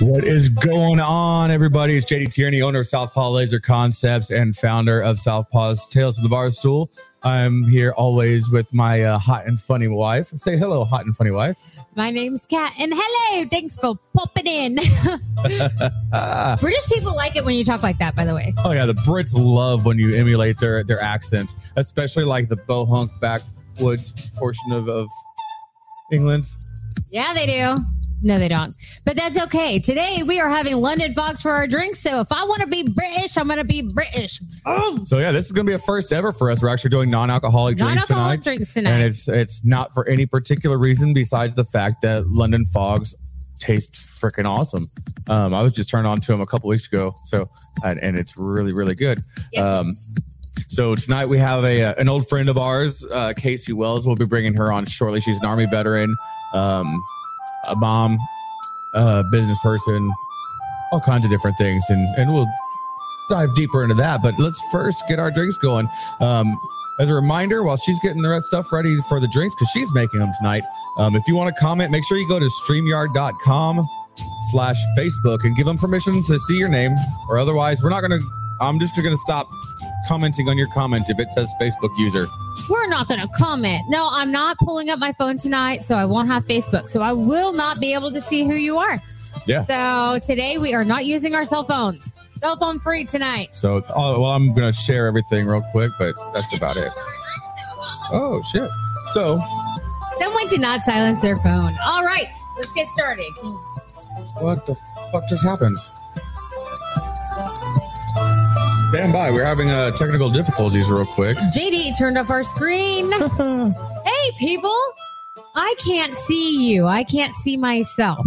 What is going on, everybody? It's JD Tierney, owner of Southpaw Laser Concepts and founder of Southpaw's Tales of the Bar Stool. I'm here always with my uh, hot and funny wife. Say hello, hot and funny wife. My name's Kat, and hello. Thanks for popping in. British people like it when you talk like that, by the way. Oh yeah, the Brits love when you emulate their their accents, especially like the bohunk backwoods portion of, of England. Yeah, they do. No, they don't. But that's okay. Today we are having London Fogs for our drinks. So if I want to be British, I'm going to be British. Boom. So yeah, this is gonna be a first ever for us. We're actually doing non-alcoholic drinks Non-alcoholic tonight. drinks and it's it's not for any particular reason besides the fact that London Fogs taste freaking awesome. Um, I was just turned on to them a couple weeks ago, so and, and it's really really good. Yes, um, so tonight we have a uh, an old friend of ours, uh, Casey Wells. We'll be bringing her on shortly. She's an army veteran, um, a mom, a business person, all kinds of different things, and and we'll dive deeper into that. But let's first get our drinks going. Um, as a reminder, while she's getting the rest stuff ready for the drinks, because she's making them tonight. Um, if you want to comment, make sure you go to streamyard.com slash Facebook and give them permission to see your name, or otherwise, we're not going to. I'm just going to stop commenting on your comment if it says Facebook user. We're not going to comment. No, I'm not pulling up my phone tonight, so I won't have Facebook. So I will not be able to see who you are. Yeah. So today we are not using our cell phones. Cell phone free tonight. So, oh, well, I'm going to share everything real quick, but that's about it. Oh, shit. So, Someone did not silence their phone. All right, let's get started. what the fuck just happened? Stand by. We're having uh, technical difficulties real quick. JD turned off our screen. hey, people. I can't see you. I can't see myself.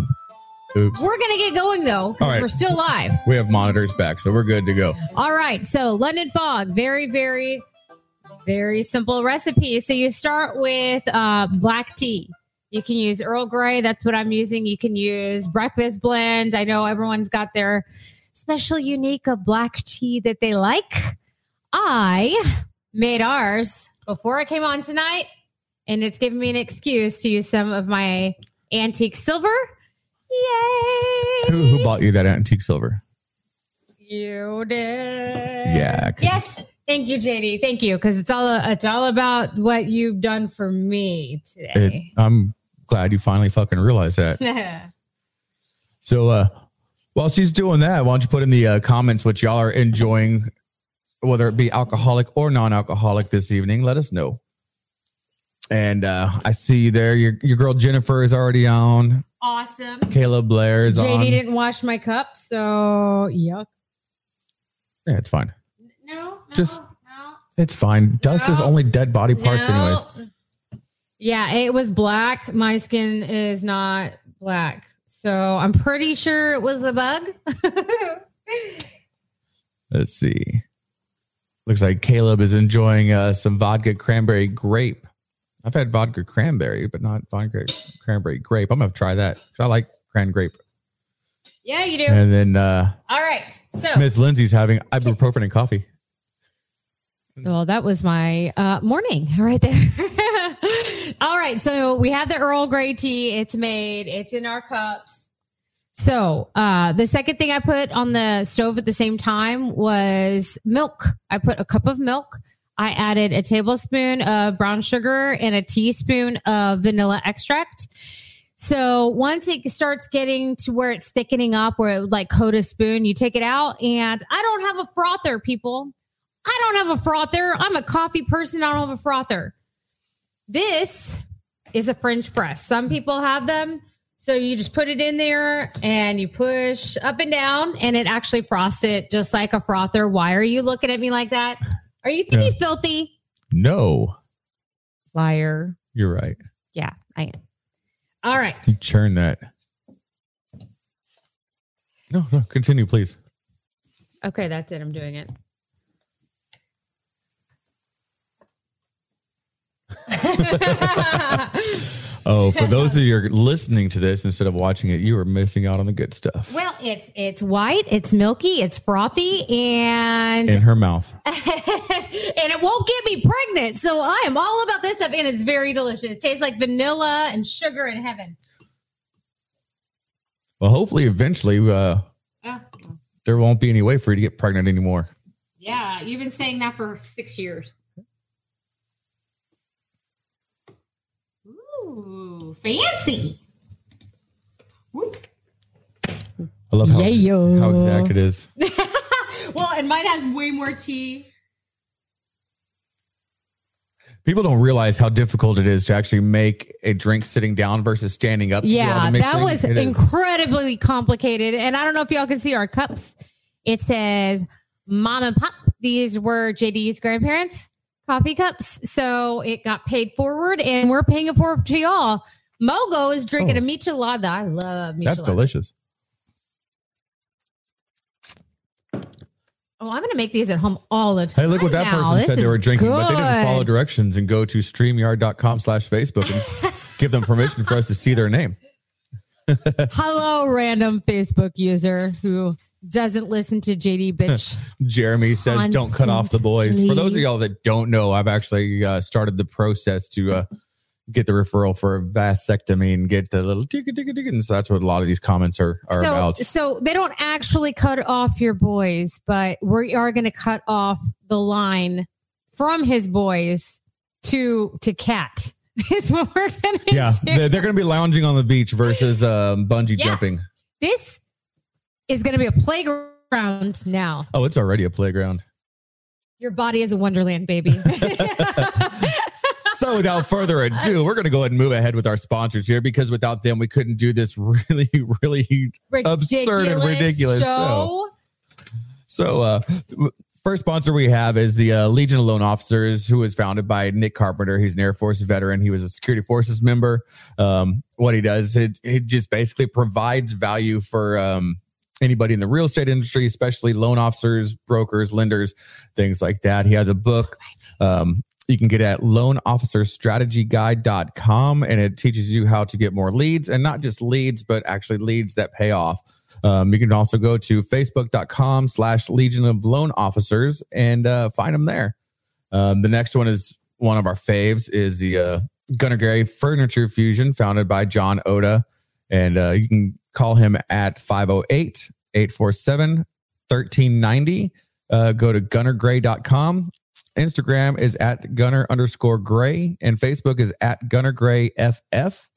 Oops. We're going to get going, though, because right. we're still live. We have monitors back, so we're good to go. All right. So, London Fog, very, very, very simple recipe. So, you start with uh, black tea. You can use Earl Grey. That's what I'm using. You can use breakfast blend. I know everyone's got their special, unique of black tea that they like. I made ours before I came on tonight, and it's given me an excuse to use some of my antique silver. Yay! Who, who bought you that antique silver? You did. Yeah. Yes. Thank you, JD. Thank you, because it's all it's all about what you've done for me It, today. I'm glad you finally fucking realized that. So, uh, while she's doing that, why don't you put in the uh, comments what y'all are enjoying, whether it be alcoholic or non-alcoholic this evening? Let us know. And uh, I see you there. Your your girl Jennifer is already on. awesome. Caleb Blair is JD on. didn't wash my cup, so yuck. Yeah, it's fine. No, no Just- no, It's fine. Dust is only dead body parts, no. anyways. Yeah, it was black. My skin is not black, so I'm pretty sure it was a bug. Let's see. Looks like Caleb is enjoying uh, some vodka cranberry grape. I've had vodka cranberry, but not vodka cranberry grape. I'm gonna try that 'cause I like cran grape. yeah, you do. And then uh, All right. So Miss Lindsay's having ibuprofen and coffee. Well, that was my uh, morning right there. All right. So we have the Earl Grey tea. It's made, it's in our cups. So uh, the second thing I put on the stove at the same time was milk. I put a cup of milk. I added a tablespoon of brown sugar and a teaspoon of vanilla extract. So once it starts getting to where it's thickening up, where it would like coat a spoon, you take it out. And I don't have a frother, people. I don't have a frother. I'm a coffee person. I don't have a frother. This is a French press. Some people have them. So you just put it in there and you push up and down and it actually frosts it just like a frother. Why are you looking at me like that? Are you thinking filthy? No, Liar. you're right. Yeah, I am. All right. Churn that. No, no, continue, please. Okay, that's it. I'm doing it. Oh, for those of you who are listening to this instead of watching it, you are missing out on the good stuff. well, it's it's white, it's milky, it's frothy, and In her mouth. and it won't get me pregnant. So I am all about this stuff, and it's very delicious. It tastes like vanilla and sugar in heaven. Well, hopefully, eventually, uh, Oh, there won't be any way for you to get pregnant anymore. yeah, you've been saying that for six years. Ooh, fancy. Whoops. I love how, Yeah. how exact it is. well, and mine has way more tea. People don't realize how difficult it is to actually make a drink sitting down versus standing up. to do all Yeah, the that mixing. was It is. incredibly complicated. And I don't know if y'all can see our cups. It says mom and pop. These were JD's grandparents' coffee cups. So it got paid forward and we're paying it forward to y'all. Mogo is drinking Oh. a michelada. I love michelada. That's delicious. Oh, I'm going to make these at home all the time. Hey, look what that now. person This said they were drinking, but they didn't follow directions and go to streamyard.com slash Facebook and give them permission for us to see their name. Hello, random Facebook user who doesn't listen to JD bitch. Jeremy says, "Don't cut off the boys." For those of y'all that don't know, I've actually uh, started the process to uh, get the referral for a vasectomy and get the little ticka ticka ticka. And so that's what a lot of these comments are are so, about. so they don't actually cut off your boys, but we are going to cut off the line from his boys to to cat. Is what we're going to Yeah, do. they're, they're going to be lounging on the beach versus um, bungee Yeah. jumping. this is going to be a playground now. Oh, it's already a playground. Your body is a wonderland, baby. So without further ado, we're going to go ahead and move ahead with our sponsors here because without them, we couldn't do this really, really Absurd and ridiculous show. So, uh, first sponsor we have is the uh, Legion of Loan Officers, who was founded by Nick Carpenter. He's an Air Force veteran. He was a security forces member. Um, what he does, it, it just basically provides value for um, anybody in the real estate industry, especially loan officers, brokers, lenders, things like that. He has a book. Um, you can get at loanofficerstrategyguide.com and it teaches you how to get more leads and not just leads, but actually leads that pay off. Um, you can also go to facebook.com slash legion of loan officers and uh, find them there. Um, the next one is one of our faves is the uh, Gunner Gray Furniture Fusion founded by John Oda. And uh, you can call him at 508 847 1390. Uh, go to gunnergray.com. Instagram is at gunner underscore gray and Facebook is at gunner gray FF.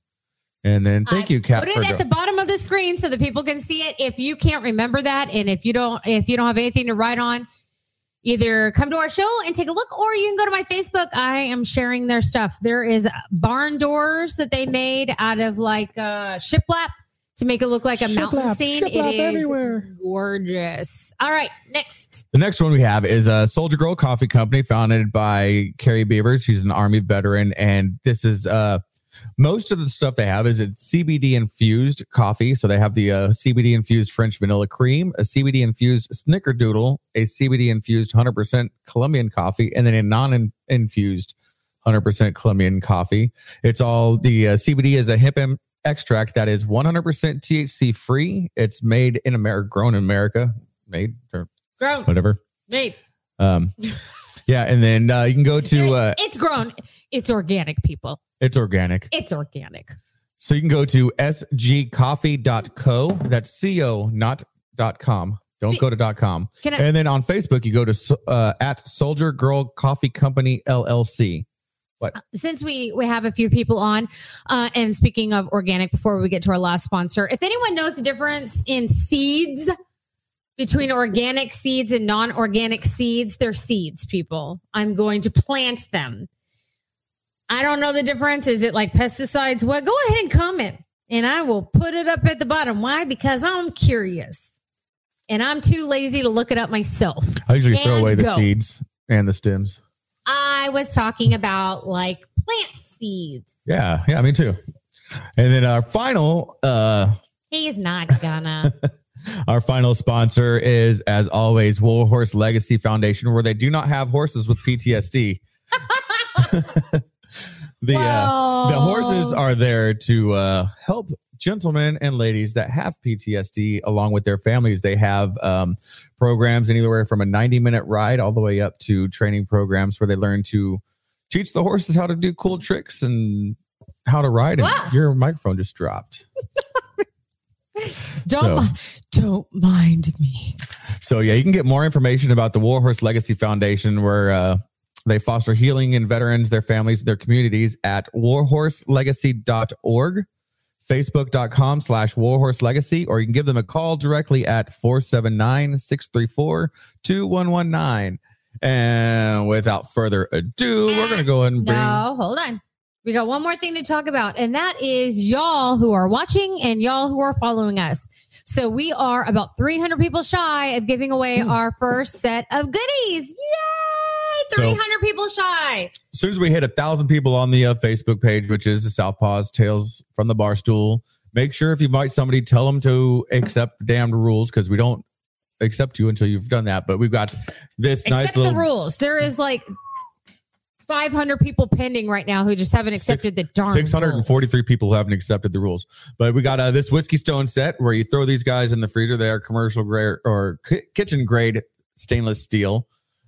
And then thank I you, Kat. Put it go- at the bottom of the screen so that people can see it. If you can't remember that, and if you don't, if you don't have anything to write on, either come to our show and take a look, or you can go to my Facebook. I am sharing their stuff. There is barn doors that they made out of like uh, shiplap to make it look like a mountain Shiplap, scene. shiplap It is everywhere. gorgeous. All right, next. The next one we have is a Soldier Girl Coffee Company founded by Carrie Beavers. She's an Army veteran, and this is uh, most of the stuff they have is it's CBD infused coffee. So they have the uh, CBD infused French vanilla cream, a CBD infused Snickerdoodle, a CBD infused 100% Colombian coffee, and then a non infused 100% Colombian coffee. It's all the uh, CBD is a hemp em- extract that is 100% THC free. It's made in America, grown in America, made or Grown. whatever. Made. Um, yeah, and then uh, you can go to uh, it's grown. It's organic, people. it's organic. It's organic. So you can go to sgcoffee.co. That's co, not dot com. Don't go to dot com. I? And then on Facebook, you go to uh, at Soldier Girl Coffee Company LLC. Since we we have a few people on uh, and speaking of organic before we get to our last sponsor if anyone knows the difference in seeds between organic seeds and non-organic seeds they're seeds people. I'm going to plant them. I don't know the difference. Is it like pesticides? What go ahead and comment and i will put it up at the bottom. Why? Because i'm curious and i'm too lazy to look it up myself. I usually throw away the go. seeds and the stems. I was talking about like plant seeds Yeah, yeah, me too. And then our final uh He's not gonna. our final sponsor is as always Warhorse Legacy Foundation where they do not have horses with PTSD. the uh the horses are there to uh, help gentlemen and ladies that have PTSD along with their families. They have um, programs anywhere from a 90 minute ride all the way up to training programs where they learn to teach the horses how to do cool tricks and how to ride. And Wow. your microphone just dropped. Don't So- don't mind me. So yeah, you can get more information about the Warhorse Legacy Foundation, where uh, they foster healing in veterans, their families, their communities at warhorselegacy.org, facebook.com slash warhorse legacy, or you can give them a call directly at 479-634-2119. And without further ado, we're going to go ahead and bring No, hold on. We got one more thing to talk about, and that is y'all who are watching and y'all who are following us. So we are about 300 people shy of giving away Hmm. our first set of goodies. Yay! So- 300 people shy. as soon as we hit a thousand people on the uh, Facebook page, which is the Southpaws Tales from the Barstool, make sure if you invite somebody, tell them to accept the damned rules because we don't accept you until you've done that. But we've got this nice Accept the little rules. There is like 500 people pending right now who just haven't accepted the darn 643 people who haven't accepted the rules. But we got uh, this whiskey stone set where you throw these guys in the freezer. They are commercial grade or ki- kitchen grade stainless steel.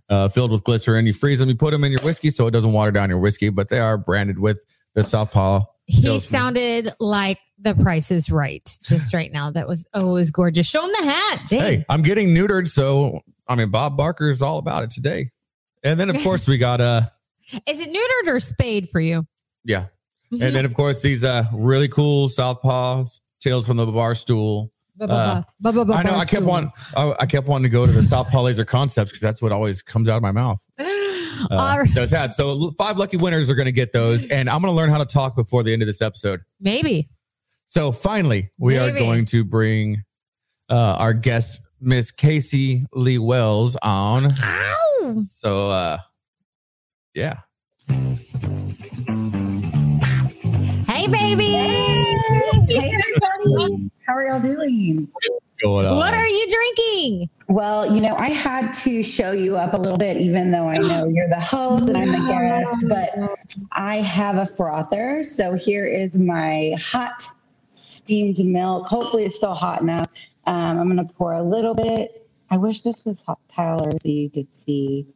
Uh, filled with glycerin. You freeze them, you put them in your whiskey so it doesn't water down your whiskey, but they are branded with the Southpaw He sounded like the price is right just right now. That was oh, it was gorgeous. Show him the hat. Dang. hey, I'm getting neutered, so I mean Bob Barker is all about it today. And then of course we got uh Is it neutered or spayed for you? yeah. And then of course these uh really cool Southpaws tales from the bar stool. Ba- ba- ba- ba- ba- I know I kept wanting I, I kept wanting to go to the South Southpaw Laser Concepts because that's what always comes out of my mouth. Uh, All right. Those hats. So five lucky winners are going to get those, and I'm going to learn how to talk before the end of this episode. Maybe. So finally, we are going to bring uh, our guest, Miss Casey Lee Wells, on. Ow. So, uh, yeah. Hey, baby. Hey everybody, how are y'all doing? What are you drinking? Well, you know, I had to show you up a little bit, even though I know you're the host and I'm the guest, but I have a frother. So here is my hot steamed milk. Hopefully, it's still hot enough. Um, I'm going to pour a little bit. I wish this was hot, Tyler, so you could see.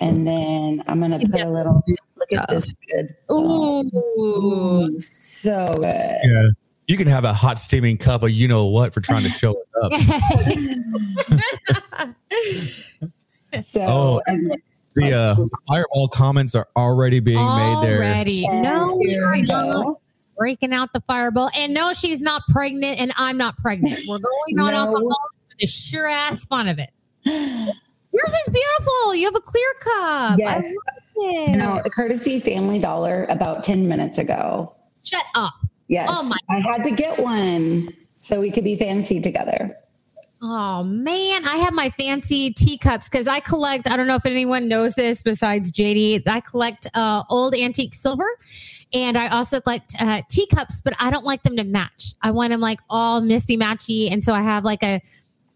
And then I'm going to put a little. Look at this good. Ooh. Ooh, so good. Yeah. You can have a hot steaming cup of you know what for trying to show us up. So, Oh. and The uh, fireball comments are already being made there. Already. No, we're go. breaking out the fireball. And no, she's not pregnant, and I'm not pregnant. We're going on No. alcohol for the sure ass fun of it. Yours is beautiful. You have a clear cup. Yes. I love it. No, courtesy Family Dollar about 10 minutes ago. Shut up. Yes. Oh my- I had to get one so we could be fancy together. Oh man, I have my fancy teacups because I collect. I don't know if anyone knows this besides JD. I collect uh, old antique silver, and I also collect uh, teacups, but I don't like them to match. I want them like all misty matchy, and so I have like a.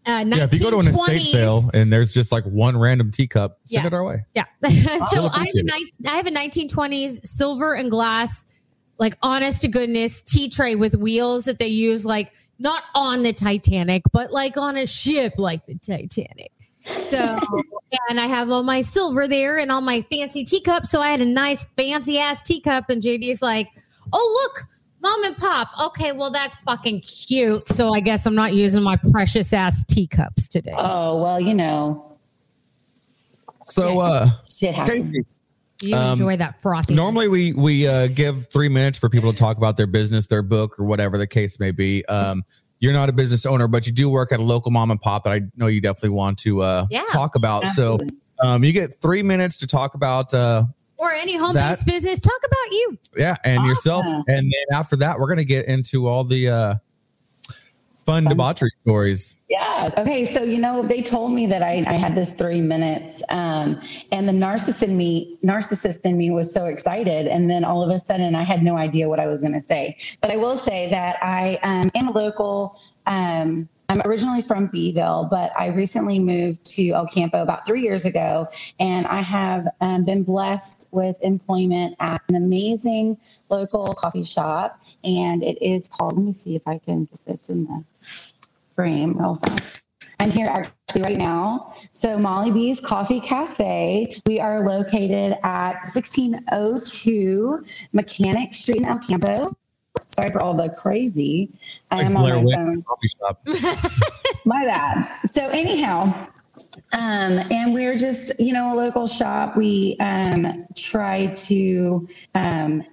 Uh, Yeah, if you go to an estate sale and there's just like one random teacup, send Yeah. it our way. Yeah. so I have, a, nine- I have a 1920s silver and glass, like honest to goodness tea tray with wheels that they use, like not on the Titanic, but like on a ship like the Titanic. So, and I have all my silver there and all my fancy teacups. So I had a nice fancy ass teacup, and JD's like, oh, look. Mom and pop. Okay, well that's fucking cute. So I guess I'm not using my precious ass teacups today. Oh, well, you know, So, uh, shit happens. You um, enjoy that frothy. Normally, we we uh, give three minutes for people to talk about their business, their book, or whatever the case may be. Um, you're not a business owner, but you do work at a local mom and pop that I know you definitely want to uh, Yeah. talk about. Absolutely. So, um, you get three minutes to talk about uh, or any home based business. Talk about you. yeah, and yourself, and then after that, we're gonna get into all the uh, fun, Fun debauchery stories. Yes. Okay. So, you know, they told me that I, I had this three minutes, um, and the narcissist in me, narcissist in me was so excited. And then all of a sudden I had no idea what I was going to say. But I will say that I um, am a local, um, I'm originally from Beeville, but I recently moved to El Campo about three years ago, and I have um, been blessed with employment at an amazing local coffee shop, and it is called. Let me see if I can get this in the frame real fast. I'm here actually right now. So Molly B's Coffee Cafe. We are located at 1602 Mechanic Street in El Campo. Sorry for all the crazy. I Like am on my Witch phone. coffee shop. My bad. So anyhow, um, and we're just, you know, a local shop. We um, try to um,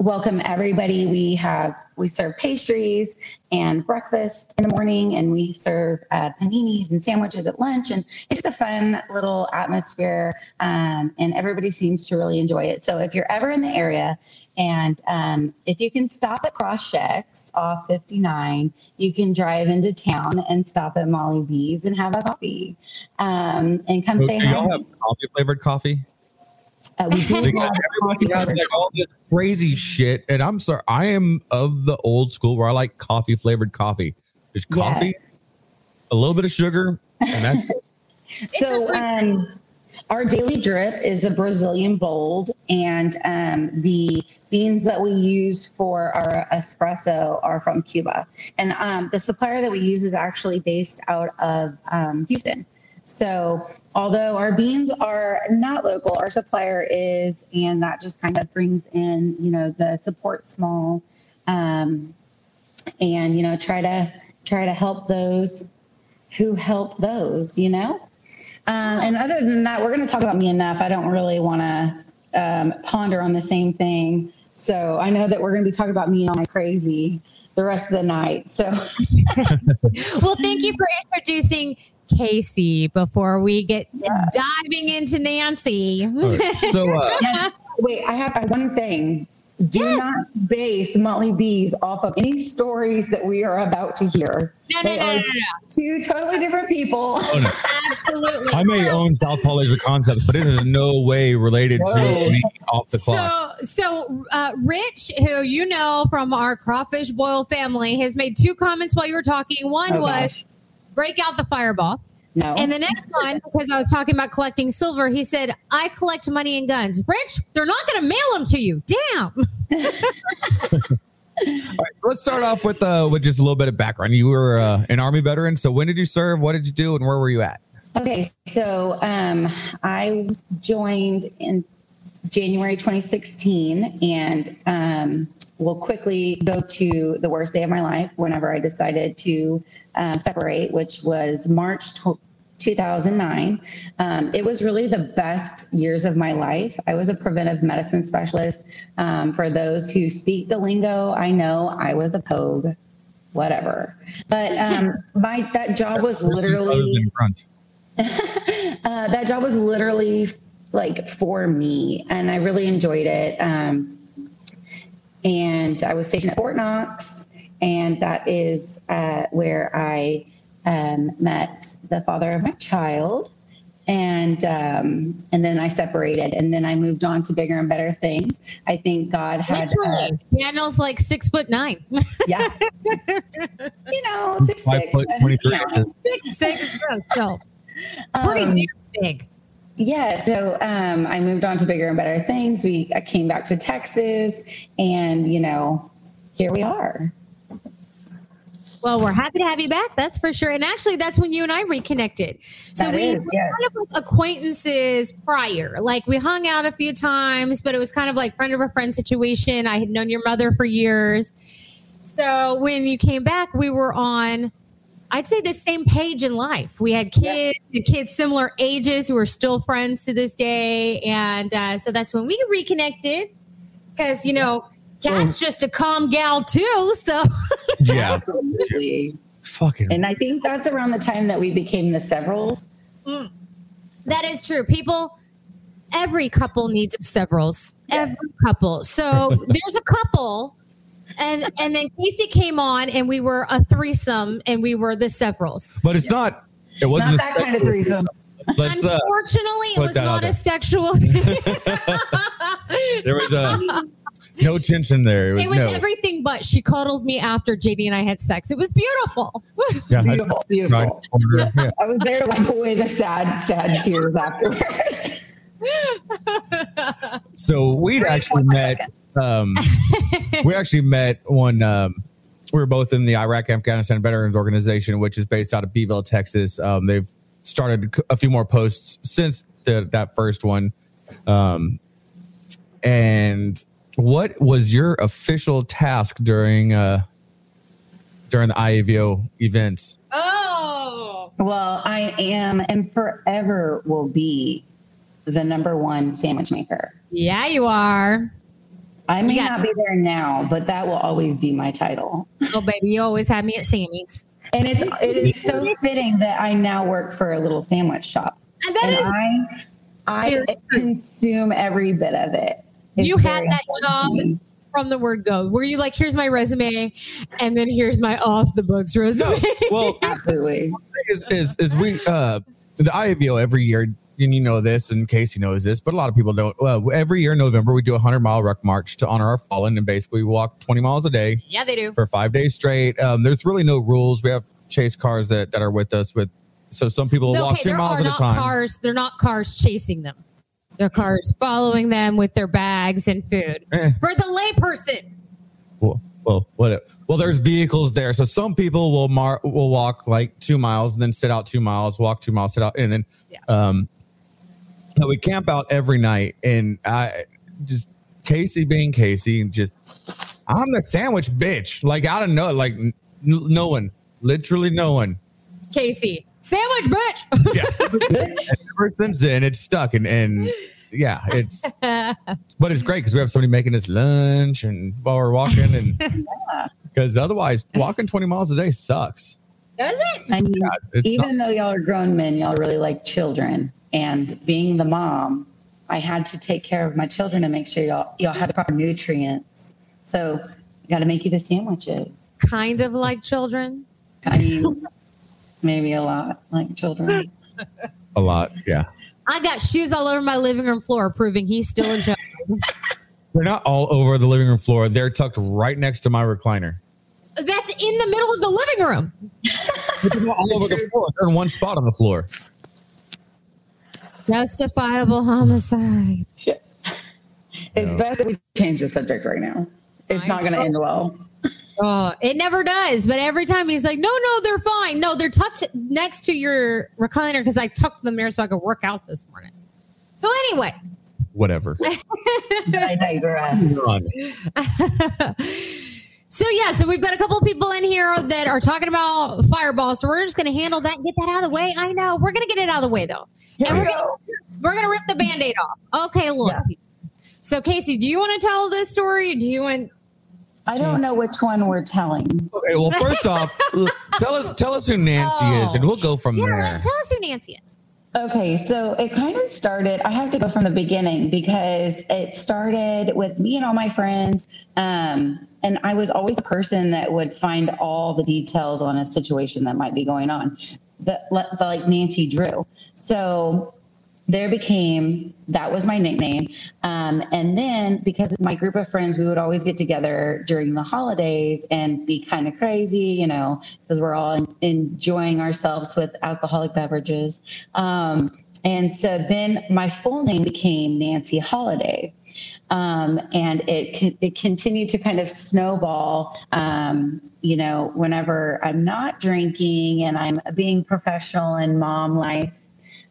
welcome everybody. We have we serve pastries and breakfast in the morning, and we serve uh, paninis and sandwiches at lunch. And it's just a fun little atmosphere, um, and everybody seems to really enjoy it. So if you're ever in the area, and um, if you can stop at Cross Checks off 59, you can drive into town and stop at Molly B's and have a coffee, um, and come So say do hi. y'all have coffee flavored coffee? Uh, we do have coffee everybody like all this crazy shit, and I'm sorry, I am of the old school where I like coffee flavored coffee. There's coffee, Yes. a little bit of sugar, and that's it. So um, our daily drip is a Brazilian bold, and um, the beans that we use for our espresso are from Cuba. And um, the supplier that we use is actually based out of um, Houston. So although our beans are not local, our supplier is, and that just kind of brings in, you know, the support small, um, and you know, try to try to help those who help those, you know. Um, and other than that, we're going to talk about me enough. I don't really want to um, ponder on the same thing. So I know that we're going to be talking about me and all my crazy the rest of the night. So Well, thank you for introducing Casey before we get diving into Nancy. so. Uh, yes, wait, I have one thing. Do Yes. not base Molly B's off of any stories that we are about to hear. No, no, They no, are no, no, Two totally different people. oh, no. absolutely. I may own Southpaw Laser Concepts, but it is in no way related to No. me off the clock. So, so uh, Rich, who you know from our crawfish boil family, has made two comments while you were talking. One Oh, was gosh. break out the fireball, No. and the next one, because I was talking about collecting silver, he said, "I collect money and guns." Rich, they're not going to mail them to you. Damn. All right, let's start off with uh, with just a little bit of background. You were uh, an Army veteran, so when did you serve? What did you do, and where were you at? Okay, so um, I was joined in January 2016, and um, will quickly go to the worst day of my life whenever I decided to um, separate, which was March tw 2009. Um, it was really the best years of my life. I was a preventive medicine specialist. Um, for those who speak the lingo, I know I was a pogue, whatever. But um, my that job was literally uh, that job was literally like for me, and I really enjoyed it. Um, and I was stationed at Fort Knox, and that is uh, where I um, met the father of my child. And um, and then I separated, and then I moved on to bigger and better things. I think God had, uh, Literally, Daniel's like six foot nine, yeah, you know, six Five six, foot, but 23 who's inches. six six, so pretty Um, damn big. Yeah, so um, I moved on to bigger and better things. We I came back to Texas, and you know, here we are. Well, we're happy to have you back. That's for sure. And actually, that's when you and I reconnected. So That we is, yes. kind of like acquaintances prior. Like we hung out a few times, but it was kind of like friend of a friend situation. I had known your mother for years. So when you came back, we were on, I'd say, the same page in life. We had kids, and kids similar ages who are still friends to this day. And uh, so that's when we reconnected because, you know, Kat's just a calm gal too. So Yeah, Absolutely. fucking. And I think that's around the time that we became the severals. That is true. People, every couple needs severals. Every couple. So there's a couple, and and then Casey came on, and we were a threesome, and we were the severals. but it's not. It wasn't Not a that kind of threesome. Let's. Uh, Unfortunately, it was that out not there. a sexual. Thing. There was uh, no tension there. It was, it was no. everything but. She cuddled me after JD and I had sex. It was beautiful. yeah, Beautiful, beautiful. Right. Yeah. I was there to wipe away the sad, sad tears afterwards. So we'd actually met. Um, we actually met when um, we were both in the Iraq Afghanistan Veterans Organization, which is based out of Beeville, Texas. Um, they've started a few more posts since the, that first one, um, and what was your official task during uh during the IAVO events? Oh, Well, I am and forever will be the number one sandwich maker. yeah, you are. I may You not be there now, but that will always be my title. Oh, baby, you always have me at Sammy's. And it's it is so fitting that I now work for a little sandwich shop. And that and is I I consume every bit of it. It's You had that job? from the word go. Were you like, here's my resume, and then here's my off the books resume? Well, Absolutely. is is is we uh the IAVO every year and you know this and Casey knows this, but a lot of people don't. Well, every year in November we do a hundred mile ruck march to honor our fallen, and basically we walk twenty miles a day yeah, they do. for five days straight. Um, there's really no rules. We have chase cars that that are with us with. So some people walk two miles at a time. cars. They're not cars chasing them. They're cars following them with their bags and food. Eh. For the layperson, well, well, what? Well, there's vehicles there, so some people will mar- will walk like two miles and then sit out two miles, walk two miles, sit out, and then Yeah. um, but we camp out every night, and I just Casey being Casey, and just I'm the sandwich bitch, like I don't know, like n- no one, literally no one. Casey, sandwich bitch. Yeah, ever since then it's stuck, and and yeah, it's but it's great because we have somebody making us lunch and while we're walking, and because otherwise walking 20 miles a day sucks. Does it? I mean, It's even though y'all are grown men, y'all really like children. And being the mom, I had to take care of my children and make sure y'all y'all have the proper nutrients. So I got to make you the sandwiches. Kind of like children. I mean, maybe a lot like children. a lot. Yeah, I got shoes all over my living room floor, proving he's still in charge. they're not all over the living room floor. They're tucked right next to my recliner. That's in the middle of the living room. They're all over the floor. They're in one spot on the floor. Justifiable homicide. Yeah. It's best that we change the subject right now. It's not going to end well. Oh, it never does. But every time he's like, no, no, they're fine. No, they're tucked next to your recliner because I tucked them there so I could work out this morning. So anyway, Whatever. I digress. so yeah, so we've got a couple of people in here that are talking about Fireball. So we're just going to handle that and get that out of the way. I know we're going to get it out of the way though. Here And we we're gonna, go. we're gonna rip the band-aid off. Okay, look. Yeah. So Casey, do you want to tell this story? Do you want I don't know which one we're telling. Okay. Well, first off, tell us tell us who Nancy is, and we'll go from Yeah, there. let's tell us who Nancy is. Okay, so it kind of started. I have to go from the beginning because it started with me and all my friends. Um, and I was always the person that would find all the details on a situation that might be going on, the, like Nancy Drew. So there became that was my nickname. Um, and then because my group of friends, we would always get together during the holidays and be kind of crazy, you know, because we're all en- enjoying ourselves with alcoholic beverages. Um, and so then my full name became Nancy Holiday. Um, and it it continued to kind of snowball. Um, you know, whenever I'm not drinking and I'm being professional in mom life,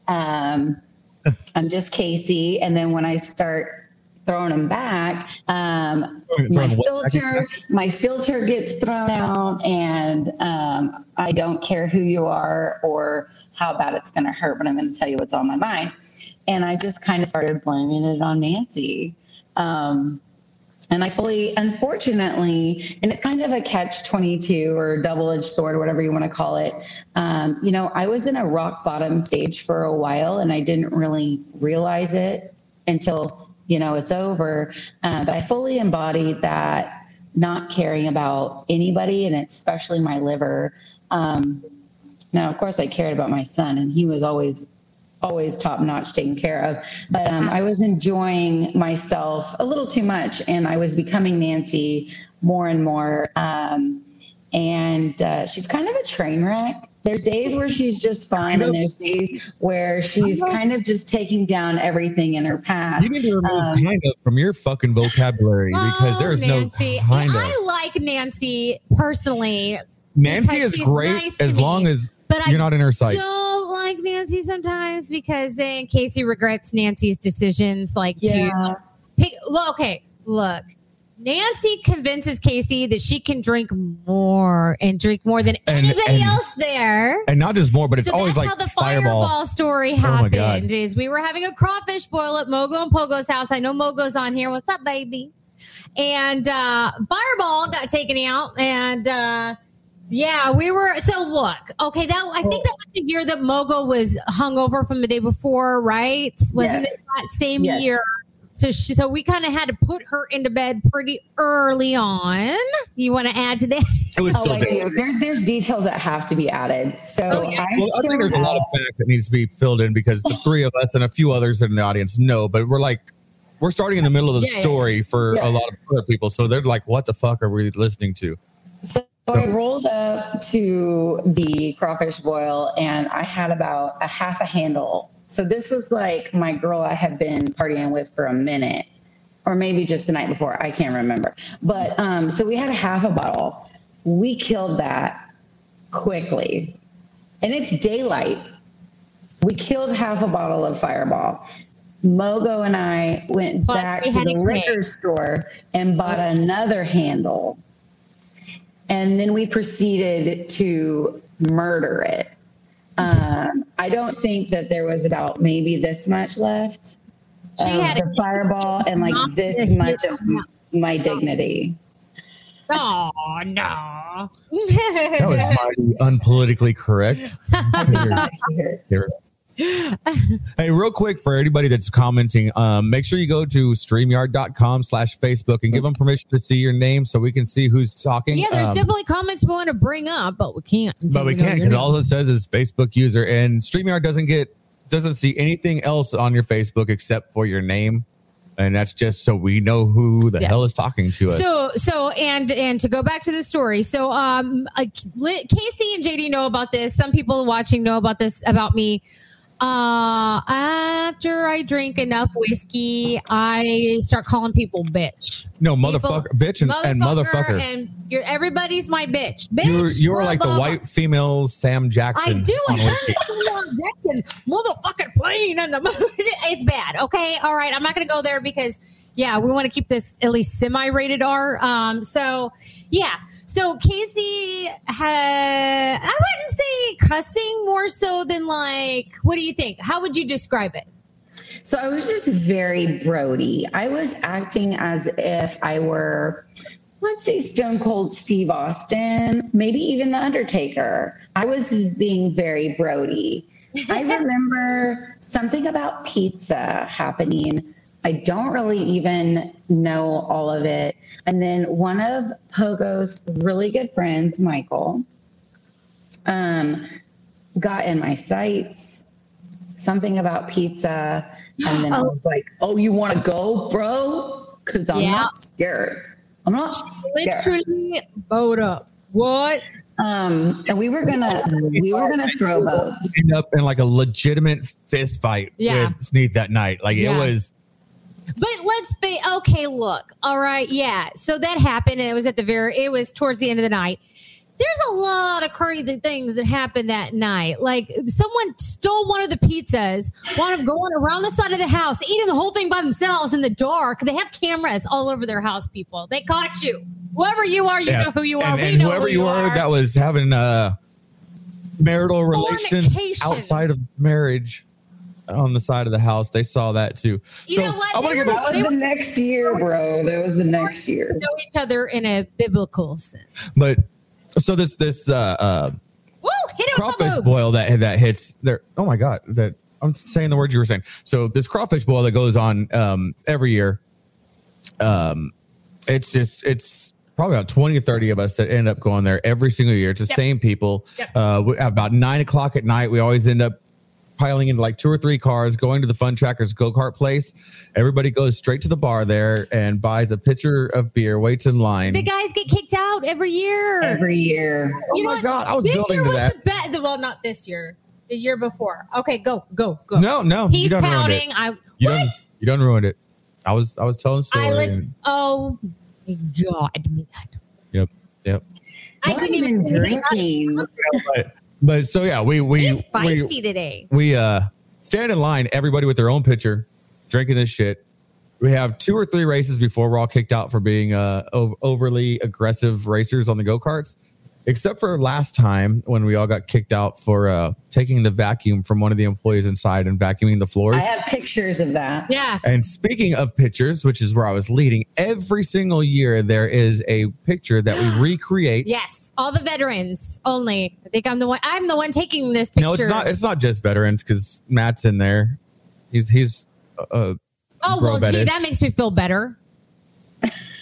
um, I'm just Casey. And then when I start throwing them back, um, my Throwing what back? filter, my filter gets thrown out, and um, I don't care who you are or how bad it's going to hurt, but I'm going to tell you what's on my mind. And I just kind of started blaming it on Nancy. Um, and I fully, unfortunately, and it's kind of a catch 22 or double edged sword, or whatever you want to call it. Um, you know, I was in a rock bottom stage for a while and I didn't really realize it until, you know, it's over. Uh, but I fully embodied that not caring about anybody and especially my liver. Um, now, of course, I cared about my son and he was always always top notch taken care of. But um, I was enjoying myself a little too much, and I was becoming Nancy more and more. Um, and uh, she's kind of a train wreck. There's days where she's just fine, and there's days where she's kind of just taking down everything in her path. You need to remove Um, kind of from your fucking vocabulary because Oh, there's Nancy. no kind of. I like Nancy personally, Nancy is great nice to as me, long as but you're not in her sights. don't like Nancy sometimes because then Casey regrets Nancy's decisions, like Yeah. to pick. Well, okay, look. Nancy convinces Casey that she can drink more and drink more than And- anybody and- else there. And not just more, but it's so always that's like how the fireball. fireball, story Oh happened. Is we were having a crawfish boil at Mogo and Pogo's house. I know Mogo's on here. What's up, baby? And uh, fireball got taken out, and uh, yeah, we were. So look, okay, that I think that was the year that Mogo was hungover from the day before, right? Wasn't Yes. it that same Yes. year? So she, so we kind of had to put her into bed pretty early on. You want to add to that? It was Oh, still I big. do. There's there's details that have to be added. So Oh, yeah. I Well, I think there's a lot of fact that needs to be filled in because the three of us and a few others in the audience know, but we're like, we're starting in the middle of the Yeah, yeah. story for Yeah. a lot of other people. So they're like, what the fuck are we listening to? So I rolled up to the crawfish boil and I had about a half a handle. So this was like my girl I had been partying with for a minute, or maybe just the night before. I can't remember. But um, so we had a half a bottle. We killed that quickly. And it's daylight. We killed half a bottle of fireball. Mogo and I went Plus, back to the liquor store and bought another handle. And then we proceeded to murder it. Um, I don't think that there was about maybe this much left She of had a the fireball and like this much of my dignity. Oh no! That was mighty unpolitically correct. Here. Hey, real quick for anybody that's commenting, um, make sure you go to streamyard.com slash Facebook and give them permission to see your name so we can see who's talking. yeah, there's Um, definitely comments we want to bring up, but we can't. but we can't because all it says is Facebook user and StreamYard doesn't get doesn't see anything else on your Facebook except for your name. And that's just so we know who the Yeah. hell is talking to us. So so and and to go back to the story. So um uh, Casey and JD know about this. Some people watching know about this about me. Uh after I drink enough whiskey, I start calling people bitch. no, motherfucker, bitch, and and motherfucker. And you're everybody's my bitch. Bitch. you're you're like the white female Sam Jackson. I do. I on into a motherfucking plane and the it's bad. Okay. All right. I'm not gonna go there because yeah, we want to keep this at least semi-rated R. Um, so yeah. So Casey had I wouldn't say cussing more so than like what do you think? How would you describe it? So I was just very Brody. I was acting as if I were, let's say, Stone Cold Steve Austin, maybe even The Undertaker. I was being very Brody. I remember something about pizza happening. I don't really even know all of it. And then one of Pogo's really good friends, Michael, um, got in my sights something about pizza. And then I was like, oh, you want to go, bro? Because I'm Yeah. not scared. I'm not scared. Literally bowed up. What? Um, and we were gonna we were gonna throw boats. End up in like a legitimate fist fight Yeah. with Sneed that night. Like Yeah. it was But let's be okay. Look, all right, yeah. So that happened, and it was at the very. It was towards the end of the night. There's a lot of crazy things that happened that night. Like someone stole one of the pizzas, wound up going around the side of the house, eating the whole thing by themselves in the dark. They have cameras all over their house. People, they caught you. Whoever you are, you Yeah. know who you are. and, we and know whoever who you were are. that was having a marital relation outside of marriage on the side of the house. They saw that too. You so know what? I want to give were- a, That was the next year, bro. That was the next year. know each other in a biblical sense. but so this this uh uh Woo! Hit it with the crawfish boil that that hits there. Oh my god, that I'm saying the words you were saying. So this crawfish boil that goes on um every year. Um, it's just it's probably about 20 or 30 of us that end up going there every single year. It's the Yep. same people. Yep. Uh, about nine o'clock at night, we always end up piling into like two or three cars, going to the Fun Trackers go kart place. Everybody goes straight to the bar there and buys a pitcher of beer, waits in line. The guys get kicked out every year. Every year. Oh know my what? God, I was this building year was that. the best. Well, not this year. The year before. Okay, go, go, go. no, no, you he's done ruined pouting. it. I You what? done, you done ruined it. I was I was telling a story. I like. and- Oh my god, yep, yep. I Not didn't even even drinking. But, so yeah, we we He's we, today. we uh stand in line, everybody with their own pitcher, drinking this shit. we have two or three races before we're all kicked out for being uh, o- overly aggressive racers on the go karts. Except for last time when we all got kicked out for uh, taking the vacuum from one of the employees inside and vacuuming the floors. I have pictures of that. Yeah. And speaking of pictures, which is where I was leading, every single year there is a picture that we recreate. Yes. All the veterans only. I think I'm the one. I'm the one taking this picture. No, it's not. It's not just veterans because Matt's in there. He's he's. Uh, oh well, bro gee, that makes me feel better.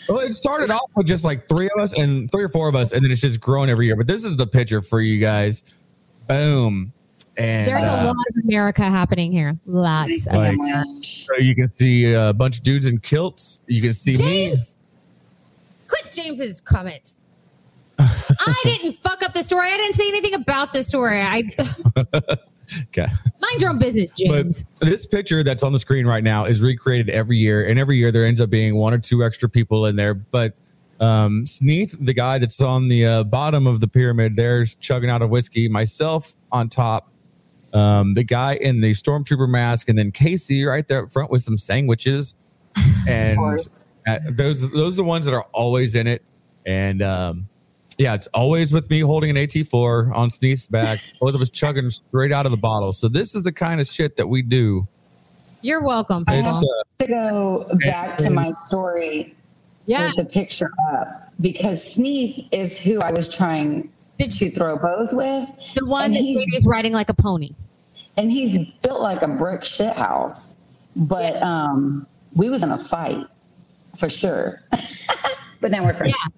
Well, it started off with just like three of us and three or four of us, and then it's just grown every year. But this is the picture for you guys. Boom. And There's a uh, lot of America happening here. Lots. Of Like- so you can see a bunch of dudes in kilts. You can see James, click James's comment. I didn't fuck up the story. I didn't say anything about the story. I me. Okay. mind your own business, James. But this picture that's on the screen right now is recreated every year, and every year there ends up being one or two extra people in there. But um, Sneath, the guy that's on the uh, bottom of the pyramid, there's chugging out a whiskey. Myself on top, um, the guy in the stormtrooper mask, and then Casey right there up front with some sandwiches. Of And course. uh, those those are the ones that are always in it. And um, yeah, it's always with me holding an AT4 on Sneath's back. Both of us chugging straight out of the bottle. So this is the kind of shit that we do. You're welcome. I It's have uh, to go back to my story yeah. with the picture up because Sneath is who I was trying Did to throw bows with. The one And that he's- riding like a pony. and he's built like a brick shit house. But um, we was in a fight for sure. but now we're friends. Yeah.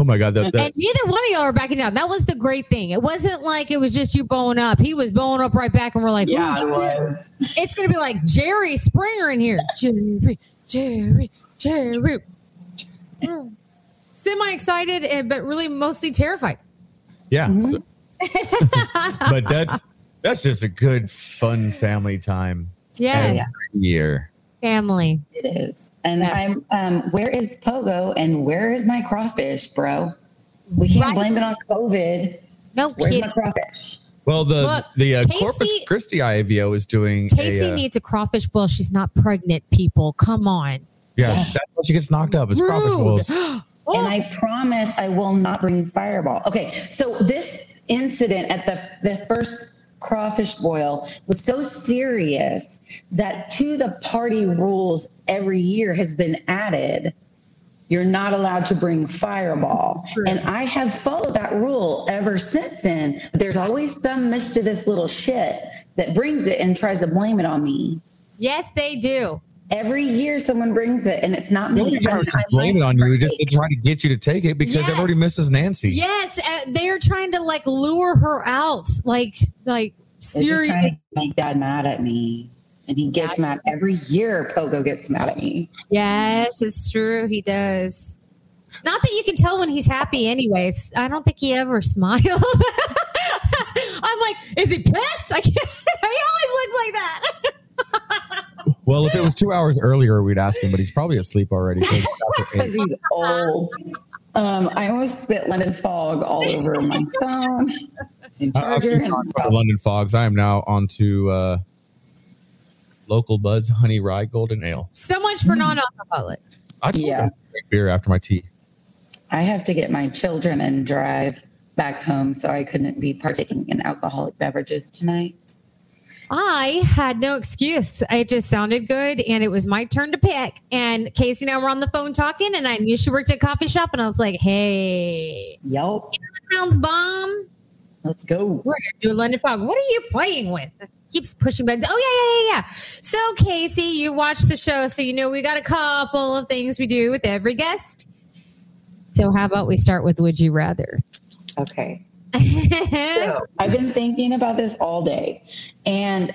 Oh my god, that, that And neither one of y'all are backing down. That was the great thing. It wasn't like it was just you bowing up. He was bowing up right back, and we're like, Yeah, it It's gonna be like Jerry Springer in here. Jerry, Jerry, Jerry. Semi excited, but really mostly terrified. yeah. Mhm. so- but that's that's just a good fun family time Yes, every year. Family. It is. And Yes. I'm um where is Pogo and where is my crawfish, bro? We can't Right. blame it on COVID. No Where's kid. my crawfish? Well, the Look, the uh, Casey- Corpus Christi IVO is doing Casey a, uh, needs a crawfish boil. She's not pregnant. People, come on. yeah. That's why she gets knocked up. It's crawfish Rude. rolls. And Oh, I promise I will not bring fireball. Okay, so this incident at the the first crawfish boil was so serious that to the party rules every year has been added. You're not allowed to bring fireball. True. And I have followed that rule ever since then. There's always some mischievous little shit that brings it and tries to blame it on me. yes, they do. Every year someone brings it and it's not Nobody me. tries to I- I blame it on you. Just partake. they try to get you to take it because Yes. everybody misses Nancy. Yes, uh, they're trying to like lure her out. Like, like They're just serious. trying to make dad mad at me. And he gets mad every year. Pogo gets mad at me. Yes, it's true. He does. Not that you can tell when he's happy, anyways. I don't think he ever smiles. I'm like, is he pissed? I can't. He always looks like that. Well, if it was two hours earlier, we'd ask him, but he's probably asleep already. So it's after eight. Because he's old. Um, I almost spit London fog all over my phone and charger. been And on the London Fogs. I am now on to uh, local Buzz Honey Rye Golden Ale. So much for non-alcoholic. I Yeah. him to drink beer after my tea. I have to get my children and drive back home, so I couldn't be partaking in alcoholic beverages tonight. I had no excuse. It just sounded good, and it was my turn to pick. And Casey and I were on the phone talking, and I knew she worked at a coffee shop, and I was like, "Hey, Yep. sounds bomb. Let's go. We're gonna do a London fog. What are you playing with? Keeps pushing buttons. Oh yeah, yeah, yeah, yeah. So Casey, you watched the show, so you know we got a couple of things we do with every guest. So how about we start with Would You Rather? Okay. So I've been thinking about this all day, and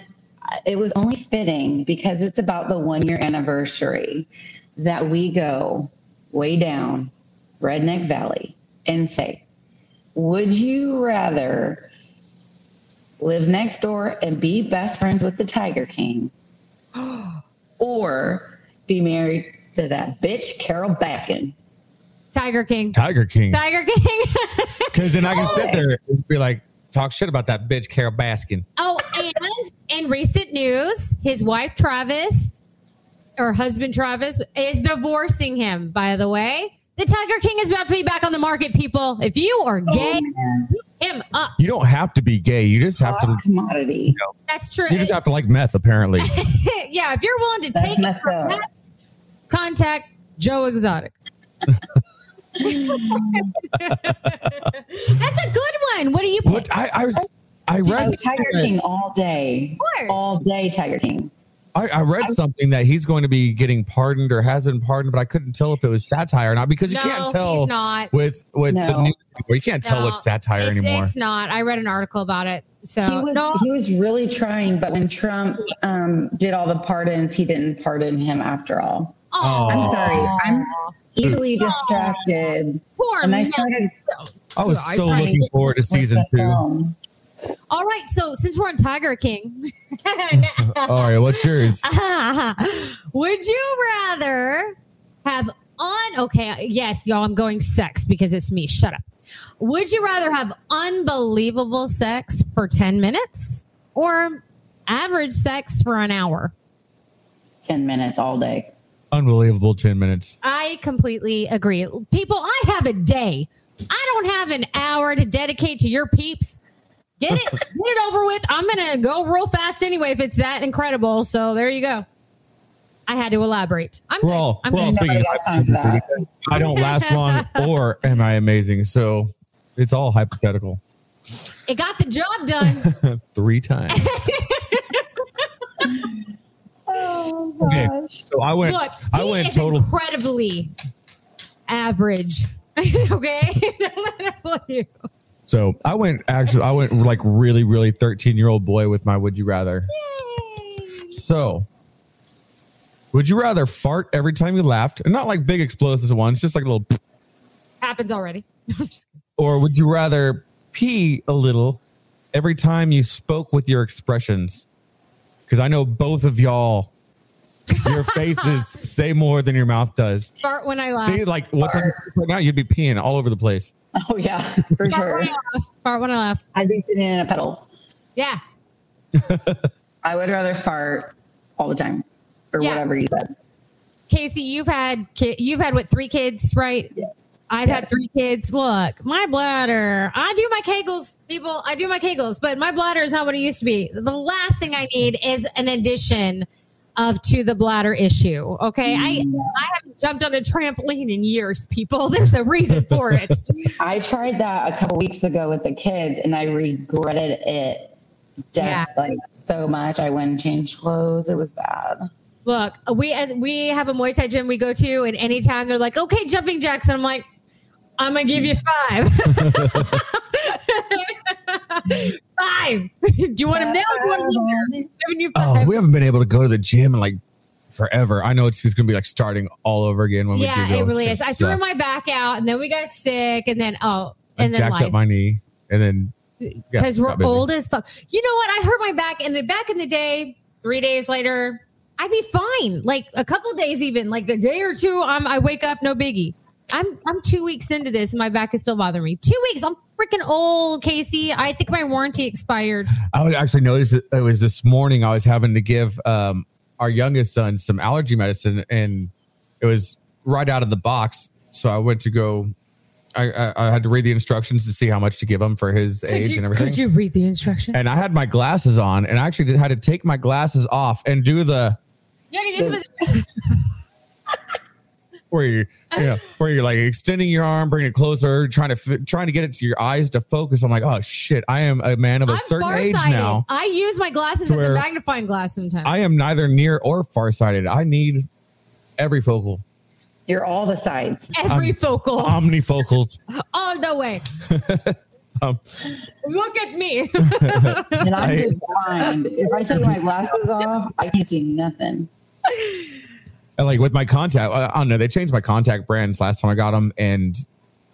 it was only fitting because it's about the one year anniversary that we go way down Redneck Valley and say, Would you rather live next door and be best friends with the Tiger King or be married to that bitch, Carole Baskin? Tiger King. Tiger King. Tiger King. Because then I can sit oh. there and be like, talk shit about that bitch, Carole Baskin. oh, and in recent news, his wife Travis or husband Travis is divorcing him. By the way, the Tiger King is about to be back on the market. People, if you are oh, gay, man. him up. You don't have to be gay. You just have to. Hot commodity. That's true. You just have to like meth, apparently. yeah, if you're willing to That's take it messed up. contact Joe Exotic. That's a good one. What do you pick? What I I, was, I Did read Oh, Tiger King all day. course. All day, Tiger King. I, I read something that he's going to be getting pardoned or has been pardoned, but I couldn't tell if it was satire or not because you no, can't tell he's not. with with the No. news. You can't tell No, what's satire it's, anymore. It's not. I read an article about it. So He was no, he was really trying, but when Trump um, did all the pardons, he didn't pardon him after all. Oh. I'm sorry. I'm easily oh, distracted. poor And I man. started I was I so tried to looking get forward to season two. phone. All right, so since we're on Tiger King, All right, what's yours? would you rather have on? Okay, yes, y'all. I'm going sex because it's me. Shut up. Would you rather have unbelievable sex for ten minutes or average sex for an hour? 10 minutes all day. Unbelievable ten minutes. I completely agree. People, I have a day. I don't have an hour to dedicate to your peeps. Get it, get it over with. I'm gonna go real fast anyway if it's that incredible. So there you go. I had to elaborate. I'm We're all I'm we're all speaking. Nobody got that. I don't last long, or am I amazing? So it's all hypothetical. It got the job done. Three times. Oh, Okay. So I went. Look, I he went is total. incredibly average. okay, Don't let it fool you. So I went actually. I went like really, really thirteen year old boy with my would you rather. So, would you rather fart every time you laughed, and not like big explosive ones, just like a little, Happens already. or would you rather pee a little every time you spoke with your expressions? Because I know both of y'all, your faces say more than your mouth does. Fart when I laugh. See, like what's on right now, you'd be peeing all over the place. Oh, yeah, for Fart sure. when I laugh. Fart when I laugh. I'd be sitting in a pedal. Yeah. I would rather fart all the time or Yeah. whatever you said. Casey, you've had ki- you've had what three kids, right? Yes. I've had three kids. Look, my bladder. I do my kegels, people. I do my kegels, but my bladder is not what it used to be. The last thing I need is an addition of to the bladder issue. Okay, I I haven't jumped on a trampoline in years, people. There's a reason for it. I tried that a couple weeks ago with the kids and I regretted it just Yeah. like so much. I went and changed clothes. It was bad. Look, we we have a Muay Thai gym we go to, and anytime they're like, "Okay, jumping jacks," and I'm like, "I'm gonna give you five. five. Do you want them now? or Do you want them later? Giving you Oh, five. we haven't been able to go to the gym in like forever. I know it's just gonna be like starting all over again when yeah, we do go. Yeah, it really is. I just, threw uh, my back out, and then we got sick, and then oh, I and then jacked life. up my knee, and then because we're old as fuck. You know what? I hurt my back, and then back in the day, three days later, I'd be fine. Like a couple days, even like a day or two, I'm, I wake up, no biggie. I'm I'm two weeks into this, and my back is still bothering me. Two weeks. I'm freaking old, Casey. I think my warranty expired. I actually noticed it, it was this morning. I was having to give um, our youngest son some allergy medicine, and it was right out of the box. So I went to go. I, I, I had to read the instructions to see how much to give him for his age you, and everything. could you read the instructions? and I had my glasses on, and I actually did, had to take my glasses off and do the Yeah, this was where you you know where you're like extending your arm, bringing it closer, trying to fi- trying to get it to your eyes to focus. I'm like, oh shit, I am a man of a I'm certain age now. I use my glasses To as a magnifying glass sometimes. I am neither near or farsighted. I need every focal, You're all the sides. Every focal. omnifocals. oh no way! Um, Look at me. And I'm I- just blind. If I take my glasses off, I can't see nothing. and like with my contact, I, I don't know. They changed my contact brands last time I got them, and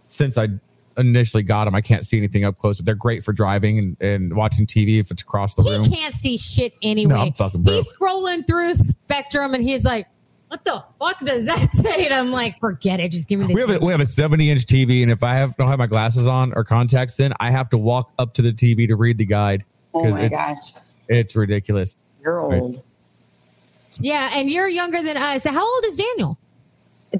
since I initially got them, I can't see anything up close. They're great for driving and, and watching TV if it's across the he room. can't see shit anyway. No, I'm fucking broke. He's scrolling through Spectrum and he's like, "What the fuck does that say?" And I'm like, "Forget it. Just give me the." We have a, we have a 70 inch TV, and if I have don't have my glasses on or contacts in, I have to walk up to the TV to read the guide Oh because my it's gosh. it's ridiculous. You're Right. old. Yeah, and you're younger than us. How old is Daniel?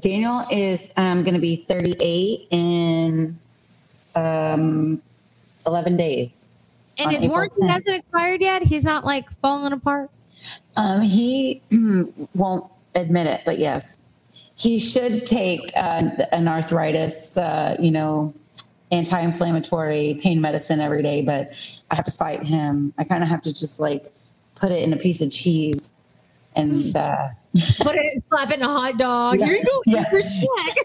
Daniel is um, going to be 38 in um, 11 days. And his April warranty 10th. hasn't expired yet. He's not like falling apart. Um, he won't admit it, but yes, he should take uh, an arthritis, uh, you know, anti-inflammatory pain medicine every day. But I have to fight him. I kind of have to just like put it in a piece of cheese and uh, Put it, slap it in a hot dog. Yeah. Here you go. Yeah. Eat your snack.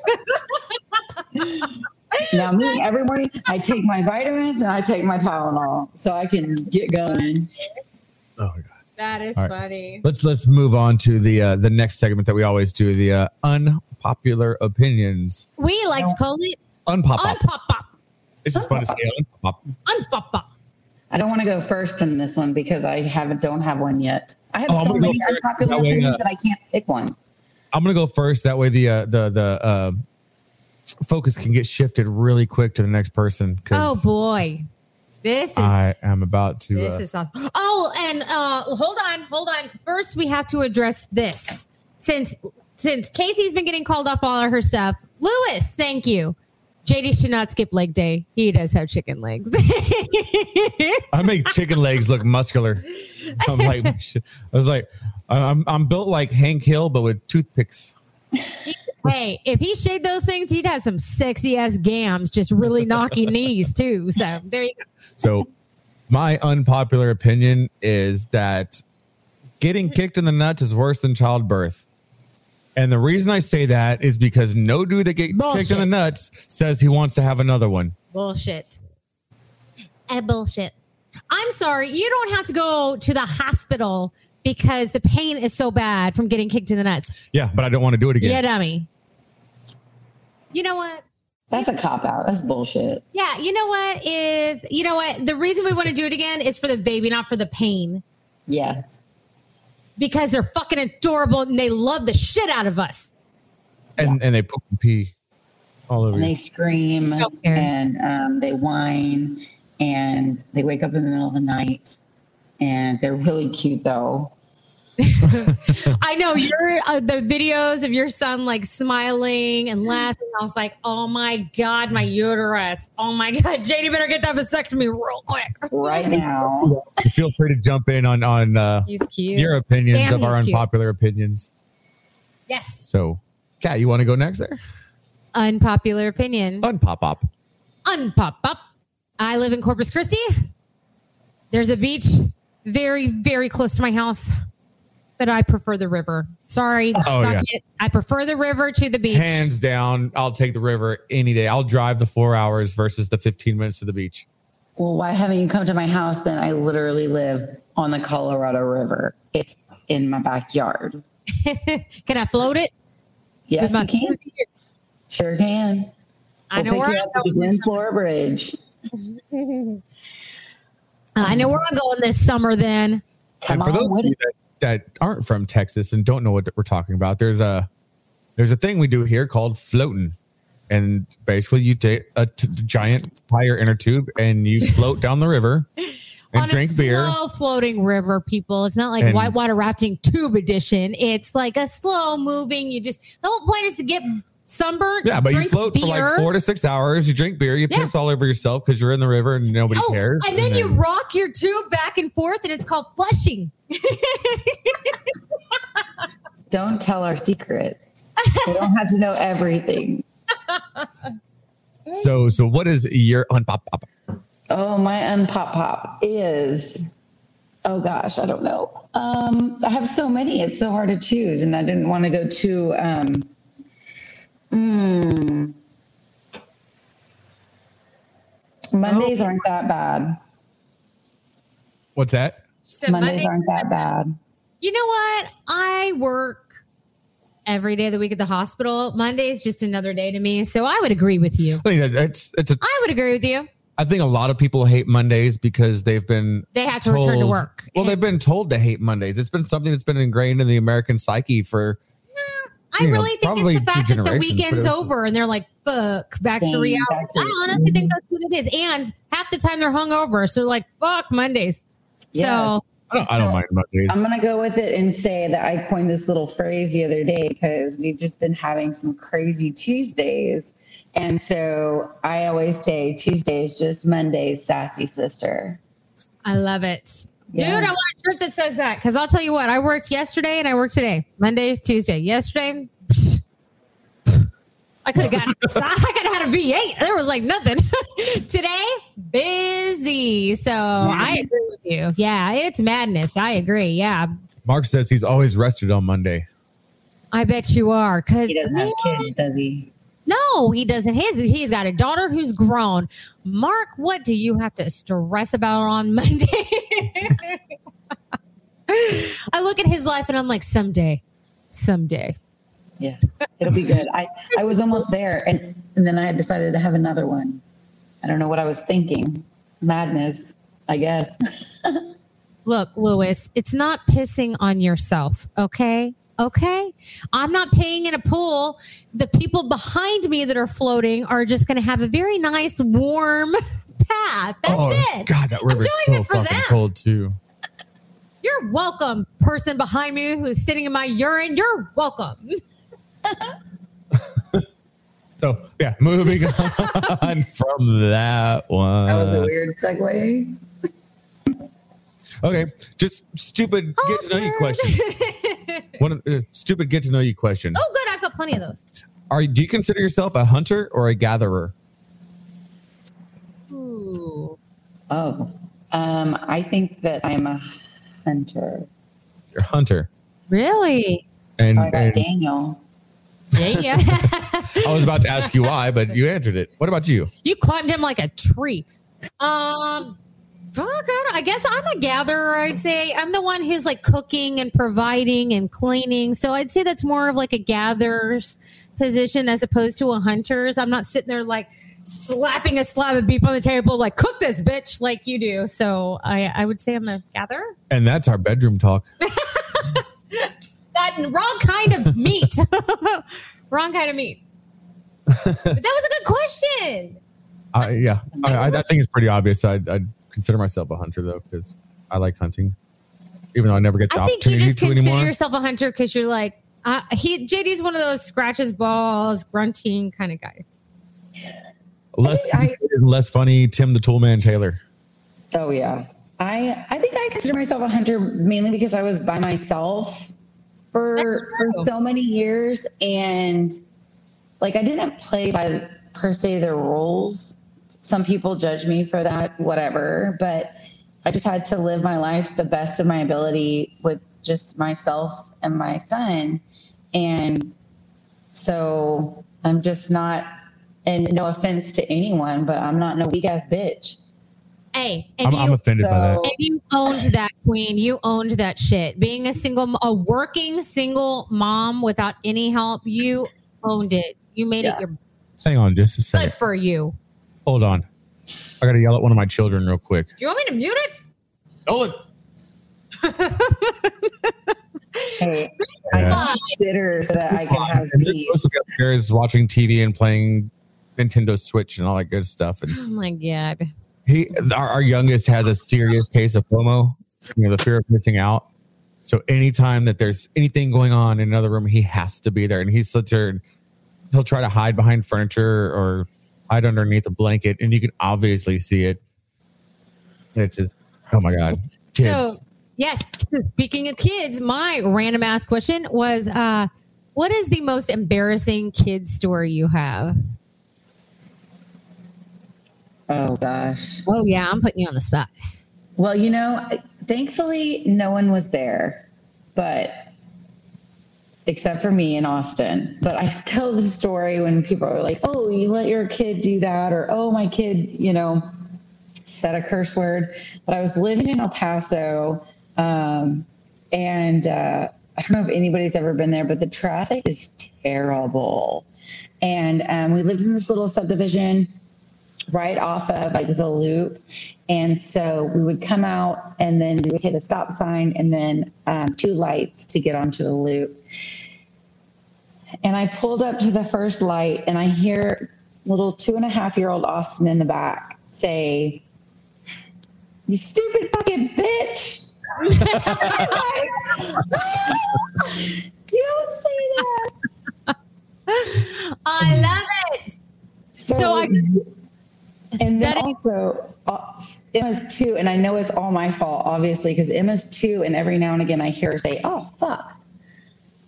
now me every morning I take my vitamins and I take my Tylenol so I can get going. Oh my god. that is All right. funny. Let's let's move on to the uh, the next segment that we always do the uh, unpopular opinions. We like to call it Unpop up. unpop pop. It's just fun to say unpop up. Unpop pop. I don't want to go first in this one because I haven't don't have one yet. I have Oh, so many unpopular That way, opinions uh, that I can't pick one. I'm gonna go first. That way the uh, the the uh, focus can get shifted really quick to the next person. Oh boy. This is I am about to. This uh, is awesome. Oh, and uh hold on, hold on. First, we have to address this. Since since Casey's been getting called off all of her stuff, Lewis, thank you. JD should not skip leg day. He does have chicken legs. I make chicken legs look muscular. I'm like, I was like, I'm I'm built like Hank Hill, but with toothpicks. hey, if he shaved those things, he'd have some sexy ass gams, just really knocky knees too. So there you go. So, my unpopular opinion is that getting kicked in the nuts is worse than childbirth. And the reason I say that is because no dude that gets kicked in the nuts says he wants to have another one. Bullshit. Eh, bullshit. I'm sorry. You don't have to go to the hospital because the pain is so bad from getting kicked in the nuts. Yeah, but I don't want to do it again. Yeah, dummy. You know what? That's a cop out. That's bullshit. Yeah, you know what? If you know what, the reason we want to do it again is for the baby, not for the pain. Yes. Because they're fucking adorable and they love the shit out of us. and and they poop and pee all over. And you. they scream Don't and um, they whine and they wake up in the middle of the night and they're really cute though. I know your uh, the videos of your son like smiling and laughing. I was like, oh my god, my uterus. Oh my god, JD better get that vasectomy real quick. Right now. Feel free to jump in on on uh, He's cute. your opinions Damn, of our he's cute. unpopular opinions. yes. So, Kat, you want to go next there? Unpopular opinion. Unpop up. unpop up. I live in Corpus Christi. There's a beach very, very close to my house, but I prefer the river. Sorry, Oh, suck yeah. it. I prefer the river to the beach. Hands down, I'll take the river any day. I'll drive the four hours versus the 15 minutes to the beach. Well, why haven't you come to my house? Then I literally live on the Colorado River. It's in my backyard. Can I float it? Yes, With you my- can. Sure can. I know we'll where you I'm up at the going. Glen Flora Bridge. I know where I'm going this summer. Then Come and for on, those what of you that, aren't from Texas and don't know what we're talking about, there's a there's a thing we do here called floating. And basically, you take a t- giant tire inner tube and you float down the river and on drink a beer. slow floating river, people. It's not like And- whitewater rafting tube edition. It's like a slow moving. You just the whole point is to get sunburned. Yeah, but you drink float for like four to six hours. You drink beer. You Yeah. piss all over yourself because you're in the river and nobody Oh, cares. and then you rock your tube back and forth, and it's called flushing. Don't tell our secrets. we don't have to know everything. So, so what is your unpop pop? Oh, my unpop pop is. Oh gosh, I don't know. Um, I have so many. It's so hard to choose, and I didn't want to go too. Um, mm, Mondays aren't that bad. What's that? She said Mondays Monday- aren't that bad. You know what? I work every day of the week at the hospital. Monday is just another day to me. So I would agree with you. I think it's it's a. I would agree with you. I think a lot of people hate Mondays because they've been They had to return to work. Well, they've been told to hate Mondays. It's been something that's been ingrained in the American psyche for. I you know, really think it's the fact that the weekend's over and they're like, fuck, back to reality. back to- I honestly think that's what it is. And half the time they're hungover. So they're like, fuck Mondays. Yes. So I don't, I don't So, mind Mondays. I'm gonna go with it and say that I coined this little phrase the other day because we've just been having some crazy Tuesdays. And so I always say Tuesdays just Mondays, sassy sister. I love it. Yeah. Dude, I want a shirt that says that because I'll tell you what, I worked yesterday and I worked today. Monday, Tuesday. Yesterday, psh, I could have gotten I could have had a V8. There was like nothing. today, busy. So I agree with you. Yeah, it's madness. I agree. Yeah. Mark says he's always rested on Monday. I bet you are. Cause He doesn't have kids, does he? No, he doesn't. His he's got a daughter who's grown. Mark, what do you have to stress about on Monday? I look at his life and I'm like, someday, someday. Yeah, it'll be good. I, I was almost there and, and then I had decided to have another one. I don't know what I was thinking. Madness, I guess. Look, Lewis, it's not pissing on yourself, okay? Okay. I'm not paying in a pool. The people behind me that are floating are just going to have a very nice, warm path. That's oh, it. Oh, God, that river's doing so fucking them. cold too. You're welcome, person behind me who's sitting in my urine. You're welcome. So yeah, moving on from that one. That was a weird segue. Okay, just stupid get to know you question. One of uh, stupid get to know you question. Oh, good. I've got plenty of those. Are do you consider yourself a hunter or a gatherer? Ooh. Oh, um, I think that I'm a hunter. You're a hunter. Really? And, so I got and Daniel. Yeah, yeah. I was about to ask you why, but you answered it. What about you? you climbed him like a tree. Um, fuck, I, don't- I guess I'm a gatherer. I'd say I'm the one who's like cooking and providing and cleaning. So I'd say that's more of like a gatherer's position as opposed to a hunter's. I'm not sitting there like slapping a slab of beef on the table, like cook this bitch, like you do. So I, I would say I'm a gatherer. And that's our bedroom talk. That wrong kind of meat. wrong kind of meat. But that was a good question. I, yeah, I, I, I think it's pretty obvious. I'd, I'd consider myself a hunter though, because I like hunting, even though I never get the I think you just consider anymore. yourself a hunter because you're like, uh, he JD's one of those scratches balls, grunting kind of guys. less, I- less funny. Tim the Toolman Taylor. Oh yeah. I I think I consider myself a hunter mainly because I was by myself for for so many years and like I didn't play by per se the rules. Some people judge me for that, whatever, but I just had to live my life the best of my ability with just myself and my son. And so I'm just not and no offense to anyone, but I'm not no weak ass bitch. Hey, and I'm, you, I'm offended by that. and you owned that queen. You owned that shit. Being a single, a working single mom without any help, you owned it. You made Yeah. it your Hang on just a second. good for you. Hold on. I got to yell at one of my children real quick. Do you want me to mute it? Nolan. Hey, I Yeah. consider so that I can have And they're supposed to peace. be upstairs watching TV and playing Nintendo Switch and all that good stuff. And Oh my god. he, our, our youngest, has a serious case of FOMO, you know, the fear of missing out. So anytime that there's anything going on in another room, he has to be there, and he sits there. And he'll try to hide behind furniture or hide underneath a blanket, and you can obviously see it. It's just, oh my god, kids. So yes, speaking of kids, my random ass question was, uh, what is the most embarrassing kid story you have? Oh gosh. Oh yeah, I'm putting you on the spot. Well, you know, thankfully no one was there, but except for me in Austin. But I tell the story when people are like, "Oh, you let your kid do that," or "Oh, my kid," you know, said a curse word. But I was living in El Paso, um, and uh, I don't know if anybody's ever been there, but the traffic is terrible. And um, we lived in this little subdivision right off of like the loop. And so we would come out and then we would hit a stop sign and then um, two lights to get onto the loop. And I pulled up to the first light and I hear little two and a half year old Austin in the back say, You stupid fucking bitch. you don't say that. I love it. So, I and then that is- also uh, Emma's two, and I know it's all my fault, obviously, because Emma's two, and every now and again I hear her say, "Oh fuck."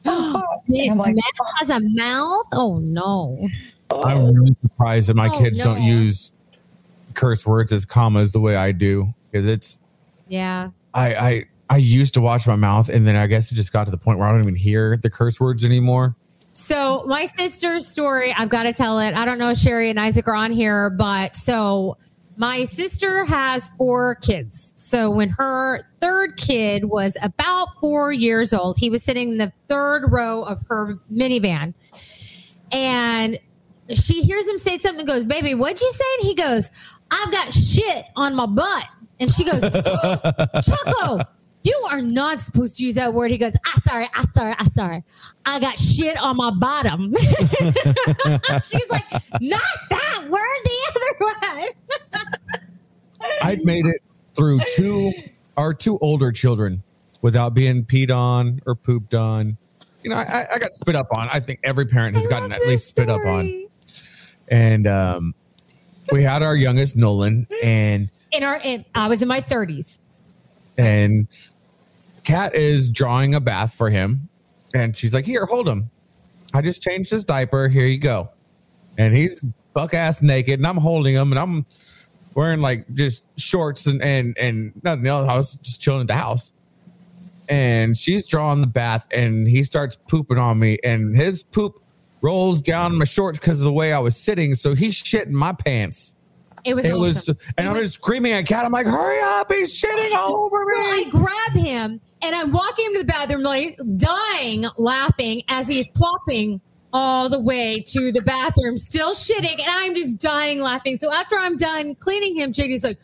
Oh, fuck. Like, Matt has a mouth. Oh no. I'm really surprised that my Oh, kids don't use curse words as commas the way I do because it's Yeah. I I I used to watch my mouth and then I guess it just got to the point where I don't even hear the curse words anymore. So my sister's story, I've got to tell it. I don't know if Sherry and Isaac are on here, but so my sister has four kids. So when her third kid was about four years old, he was sitting in the third row of her minivan. And she hears him say something and goes, Baby, what'd you say? And he goes, I've got shit on my butt. And she goes, Choco, you are not supposed to use that word. He goes, I sorry, I sorry, I sorry. I got shit on my bottom. She's like, not that word, the other one. I'd made it through two our two older children without being peed on or pooped on. You know, I, I got spit up on. I think every parent has I gotten at least spit up on. And um, we had our youngest Nolan, and In our, in, I was in my 30s. and Kat is drawing a bath for him, and she's like, "Here, hold him. I just changed his diaper. Here you go." And he's buck ass naked, and I'm holding him, and I'm wearing like just shorts and and and nothing else. I was just chilling at the house, and she's drawing the bath, and he starts pooping on me, and his poop rolls down my shorts because of the way I was sitting. So he's shitting my pants. It was It awesome. was, and It I'm was- just screaming at Kat. I'm like, "Hurry up! He's shitting all over So me!" I grab him and I'm walking him to the bathroom, like dying laughing as he's plopping all the way to the bathroom, still shitting, and I'm just dying laughing. So after I'm done cleaning him, JD's like,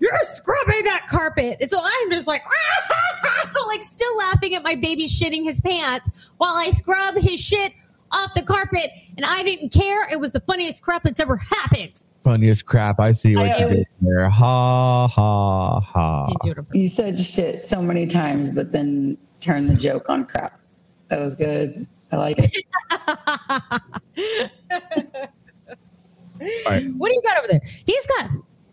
You're scrubbing that carpet. And so I'm just like, like still laughing at my baby shitting his pants while I scrub his shit off the carpet. And I didn't care. It was the funniest crap that's ever happened. Funniest crap. I see what I- you did there. Ha ha ha. Didn't do it on purpose. You said shit so many times, but then turn the joke on crap. That was good. I like it. right. What do you got over there? He's got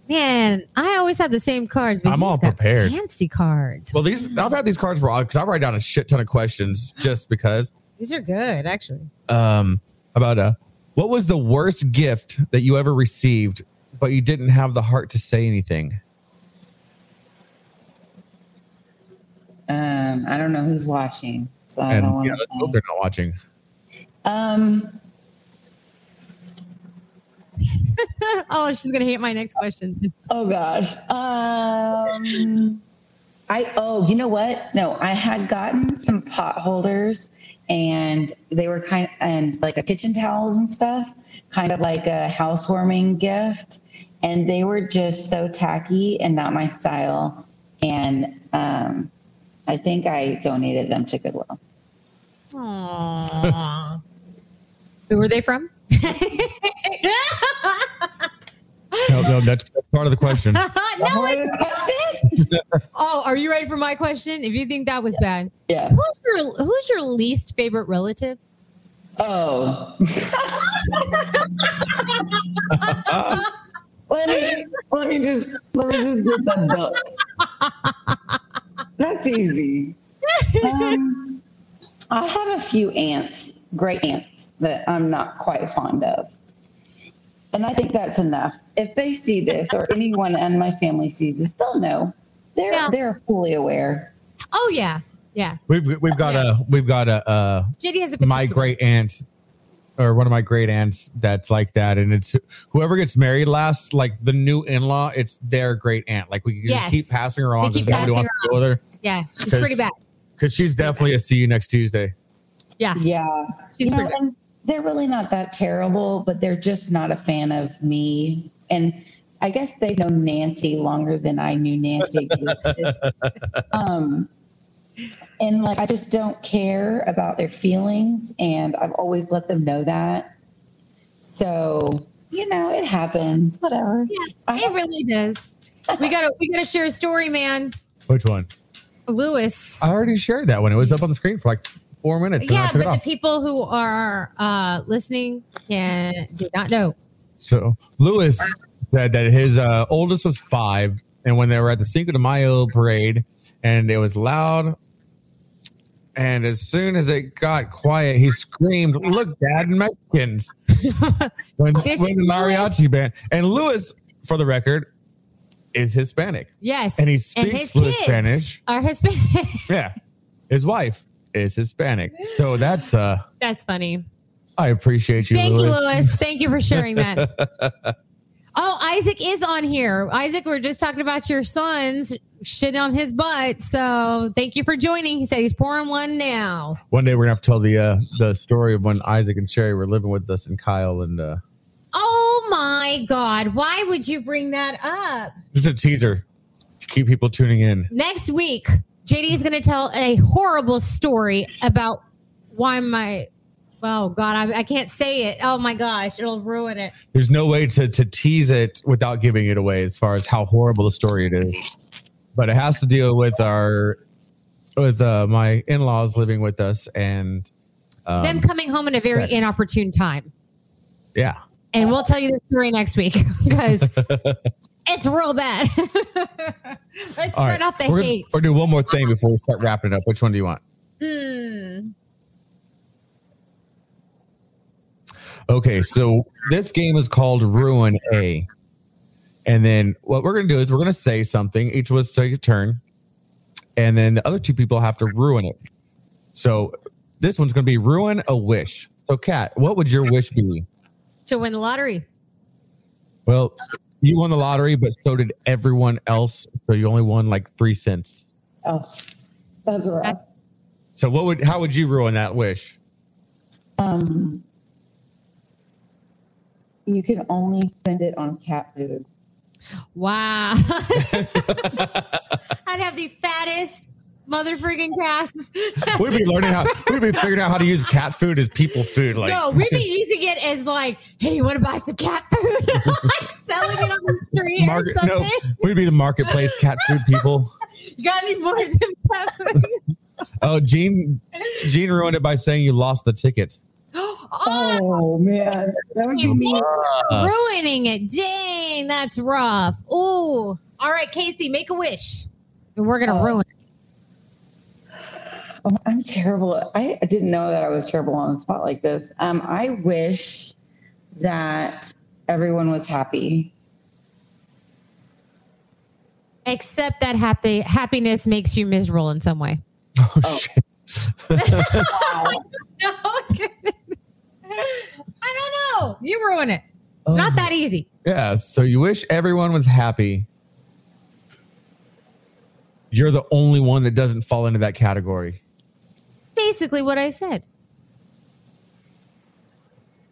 man. I always have the same cards, but I'm he's all got prepared. Fancy cards. Well, these I've had these cards for because I write down a shit ton of questions just because. These are good, actually. Um, about uh, what was the worst gift that you ever received, but you didn't have the heart to say anything? Um, I don't know who's watching, so I And don't want yeah, to let's hope they're not watching. Um, oh, she's gonna hate my next question. oh gosh. Um, I oh, you know what? No, I had gotten some pot holders, and they were kind and like a kitchen towels and stuff, kind of like a housewarming gift, and they were just so tacky and not my style, and um, I think I donated them to Goodwill. Aww. Who were they from? No, no, that's part of the question. no. What it- was the question? Oh, are you ready for my question? If you think that was bad, Yeah. who's your who's your least favorite relative? Oh. let me let me just let me just get the book. That's easy. Um, I have a few aunts, great aunts that I'm not quite fond of. And I think that's enough. If they see this or anyone in my family sees this, they'll know. They're Yeah. they're fully aware. Oh yeah, yeah. We've we've got a we've got a uh, JD has a my great aunt or one of my great aunts that's like that and it's whoever gets married last like the new in-law it's their great aunt like we can Yes. just keep passing her on because keep nobody passing wants her to go with her Yeah, She's pretty bad. because she's definitely a see you next tuesday Yeah, Yeah. she's you know, pretty bad. And they're really not that terrible, but they're just not a fan of me. And I guess they've known Nancy longer than I knew Nancy existed. um, and like, I just don't care about their feelings, and I've always let them know that. So, you know, it happens. Whatever. Yeah, I It have- really does. We gotta we gotta share a story, man. which one Lewis. I already shared that one. It was up on the screen for like four minutes. and Yeah, but the people who are uh, listening can do not know. So Lewis said that his uh, oldest was five, and when they were at the Cinco de Mayo parade, and it was loud, and as soon as it got quiet, he screamed, "Look, Dad, Mexicans!" when, when the Lewis. mariachi band and Lewis, for the record, is Hispanic. Yes, And he speaks fluent kids Spanish. Are Hispanic? Yeah, his wife is Hispanic, so that's uh, That's funny. I appreciate you, Thank Lewis. you, Lewis. Thank you for sharing that. oh, Isaac is on here. Isaac, we're just talking about your son's shit on his butt. So thank you for joining. He said he's pouring one now. One day we're gonna have to tell the uh, the story of when Isaac and Sherry were living with us, and Kyle and uh, Oh my God. Why would you bring that up? just a teaser to keep people tuning in. Next week, JD is going to tell a horrible story about why my. Oh God, I, I can't say it. Oh my gosh, it'll ruin it. There's no way to to tease it without giving it away as far as how horrible the story it is. But it has to deal with our with uh, my in laws living with us and um, Them coming home in a very sex. inopportune time. yeah. And we'll tell you the story next week because it's real bad. Let's All spread right, out the we're gonna, hate. we're gonna do one more thing before we start wrapping it up. Which one do you want? Hmm. Okay, so this game is called Ruin A. And then what we're going to do is we're going to say something. Each of us take a turn. And then the other two people have to ruin it. So this one's going to be Ruin a Wish. So, Kat, what would your wish be? To win the lottery. Well, you won the lottery, but so did everyone else. So you only won like three cents. Oh, that's rough. So, what would, how would you ruin that wish? Um, you can only spend it on cat food. Wow. I'd have the fattest mother friggin' cats. We'd be learning how, we'd be figuring out how to use cat food as people food. Like, no, we'd be using it as like, hey, you want to buy some cat food? like selling it on the street market, or no, we'd be the marketplace cat food people. You got any more than cat food? Oh, Gene, Gene ruined it by saying you lost the ticket. oh, Oh man, that would be. Uh, ruining it. Dang, that's rough. Ooh. All right, Casey, make a wish. And we're gonna Oh. ruin it. Oh, I'm terrible. I I didn't know that I was terrible on the spot like this. Um, I wish that everyone was happy. Except that happy happiness makes you miserable in some way. oh, Oh. shit. No, I don't know. You ruin it. It's not that easy. Yeah. So you wish everyone was happy. You're the only one that doesn't fall into that category. Basically, what I said.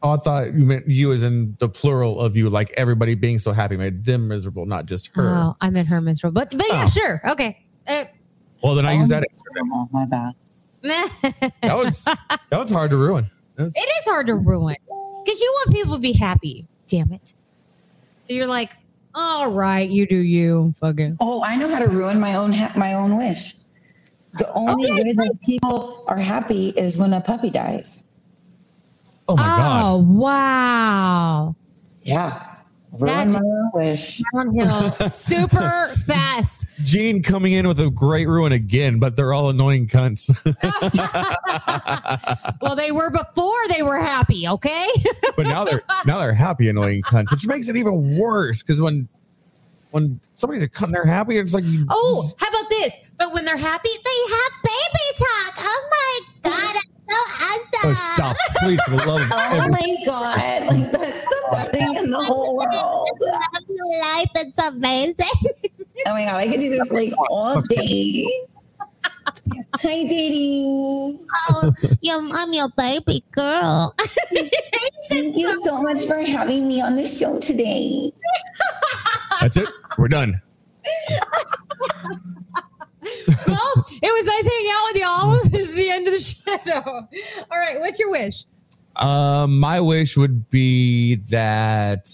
Oh, I thought you meant you as in the plural of you, like everybody being so happy made them miserable, not just her. Oh, I meant her miserable. But but yeah, Oh. sure. Okay. Uh, Well, then I use that. My bad. That was that was hard to ruin. That was- is hard to ruin because you want people to be happy. Damn it. So you're like, all right, you do you. Fucking. Oh, I know how to ruin my own ha- my own wish. The only Okay, way that people are happy is when a puppy dies. oh my god. Oh, wow. Yeah, ruin That's- my own wish. Downhill super fast. Gene coming in with a great ruin again, but they're all annoying cunts. Well, they were before they were happy, okay? but now they're now they're happy annoying cunts, which makes it even worse because when when somebody's a cunt and they're happy, it's like you Oh, how about this? But when they're happy, they have baby talk. Oh my god, it's so awesome. oh, stop, please, for the love of Oh every, my god! Like that's the best thing in the whole world. Life is amazing. Oh my god, I could do this like all day. Hi, JD. Oh, your mom, your baby girl. Thank you so much for having me on the show today. That's it. We're done. well, it was nice hanging out with y'all. This is the end of the shadow. All right, what's your wish? Um, my wish would be that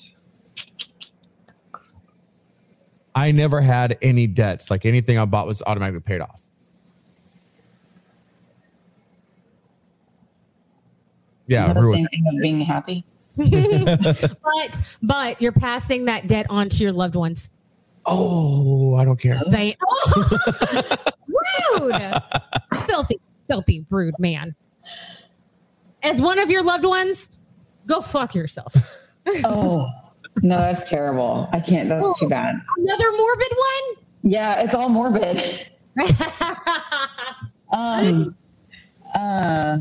I never had any debts. Like anything I bought was automatically paid off. Yeah, the same thing of being happy. but but you're passing that debt on to your loved ones. Oh, I don't care. They rude, filthy, filthy, rude man. As one of your loved ones, go fuck yourself. Oh no, that's terrible. I can't. That's too bad. Another morbid one. Yeah, it's all morbid. Um. Uh.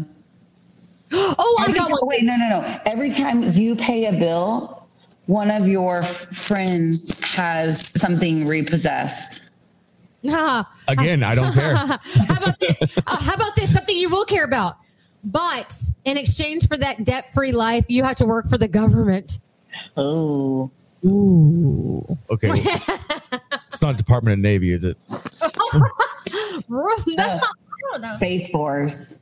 Oh, I Every got ti- one. wait, no, no, no. Every time you pay a bill, one of your friends has something repossessed. Again, I don't care. how about this? Uh, how about this? Something you will care about. But in exchange for that debt-free life, you have to work for the government. Oh. Ooh. Okay. it's not Department of Navy, is it? No, I don't know. Space Force.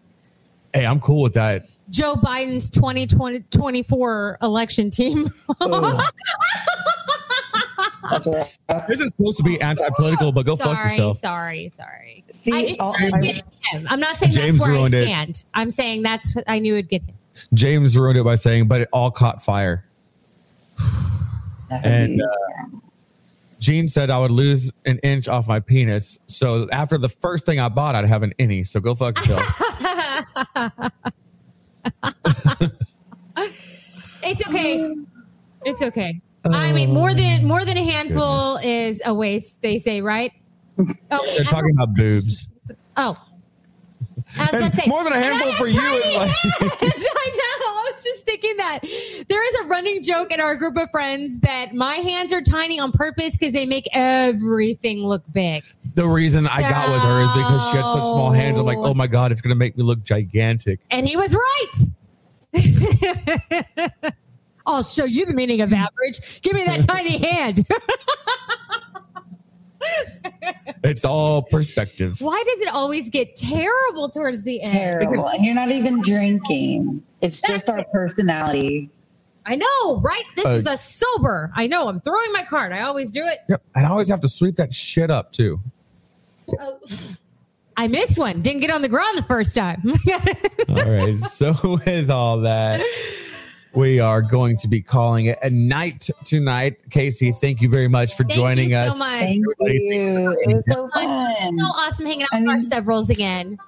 Hey, I'm cool with that. Joe Biden's 2020 24 election team. Ooh. That's rough. This is supposed to be anti-political, but go fuck yourself. sorry, sorry. I See, just all, started I, getting him. I'm not saying James that's where I ruined it. stand. I'm saying that's what I knew it'd get him. James ruined it by saying, but it all caught fire. And, uh, terrible. Gene said I would lose an inch off my penis. So after the first thing I bought, I'd have an innie. So go fuck yourself. it's okay. It's okay. I mean, more than oh, more than a handful Oh, Goodness. is a waste. They say, right? Oh, They're talking about boobs. oh. I was And gonna say more than a handful for you like- I know. I was just thinking that there is a running joke in our group of friends that my hands are tiny on purpose because they make everything look big. The reason I got with her is because she had such small hands. I'm like, oh my god, it's gonna make me look gigantic. And he was right. I'll show you the meaning of average. Give me that tiny hand. It's all perspective. Why does it always get terrible towards the end? terrible. And you're not even drinking. It's just our personality. I know, right? This Uh, is a sober. I know. I'm throwing my card. I always do it. Yep. And I always have to sweep that shit up too. I missed one. Didn't get on the ground the first time. All right. So with all that, we are going to be calling it a night tonight. Casey, thank you very much for Thank joining you us. so much. Thank Everybody, you. It was so fun. So awesome hanging out I with our mean- severals again.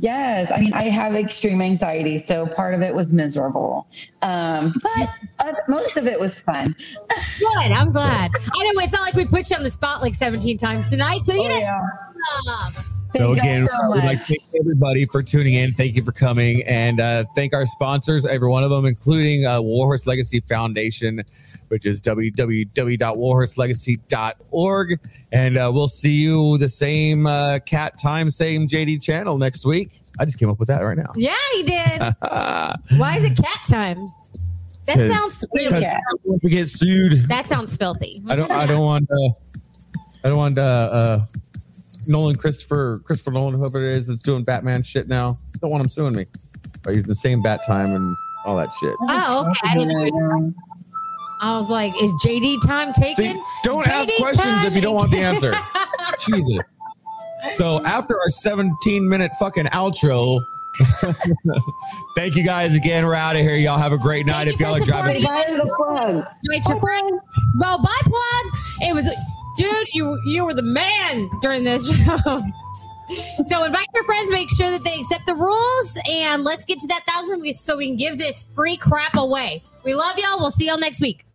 Yes, I mean I have extreme anxiety, so part of it was miserable, um, but uh, most of it was fun. Good. I'm glad. I know it's not like we put you on the spot like 17 times tonight. So you Oh, know. yeah. So again, so we'd like to thank everybody for tuning in. Thank you for coming, and uh, thank our sponsors, every one of them, including uh, Warhorse Legacy Foundation, which is www.warhorselegacy.org. And uh, we'll see you the same uh, cat time, same JD channel next week. I just came up with that right now. yeah, he did. Why is it cat time? That sounds Yeah. we get sued. That sounds filthy. I don't. I don't want. Uh, I don't want. Uh, uh, Nolan, Christopher, Christopher Nolan, whoever it is, is doing Batman shit now. Don't want him suing me by using the same bat time and all that shit. Oh, okay. I didn't know. I was like, is JD time taken? See, don't ask questions if you don't want the answer. Jesus. So after our 17 minute fucking outro, thank you guys again. We're out of here. Y'all have a great night. Thank if you y'all are driving, supporting. Bye, little plug. Wait, your friend. Well, bye, plug. It was, dude. You you were the man during this show. So invite your friends. Make sure that they accept the rules, and let's get to that thousand so we can give this free crap away. We love y'all. We'll see y'all next week.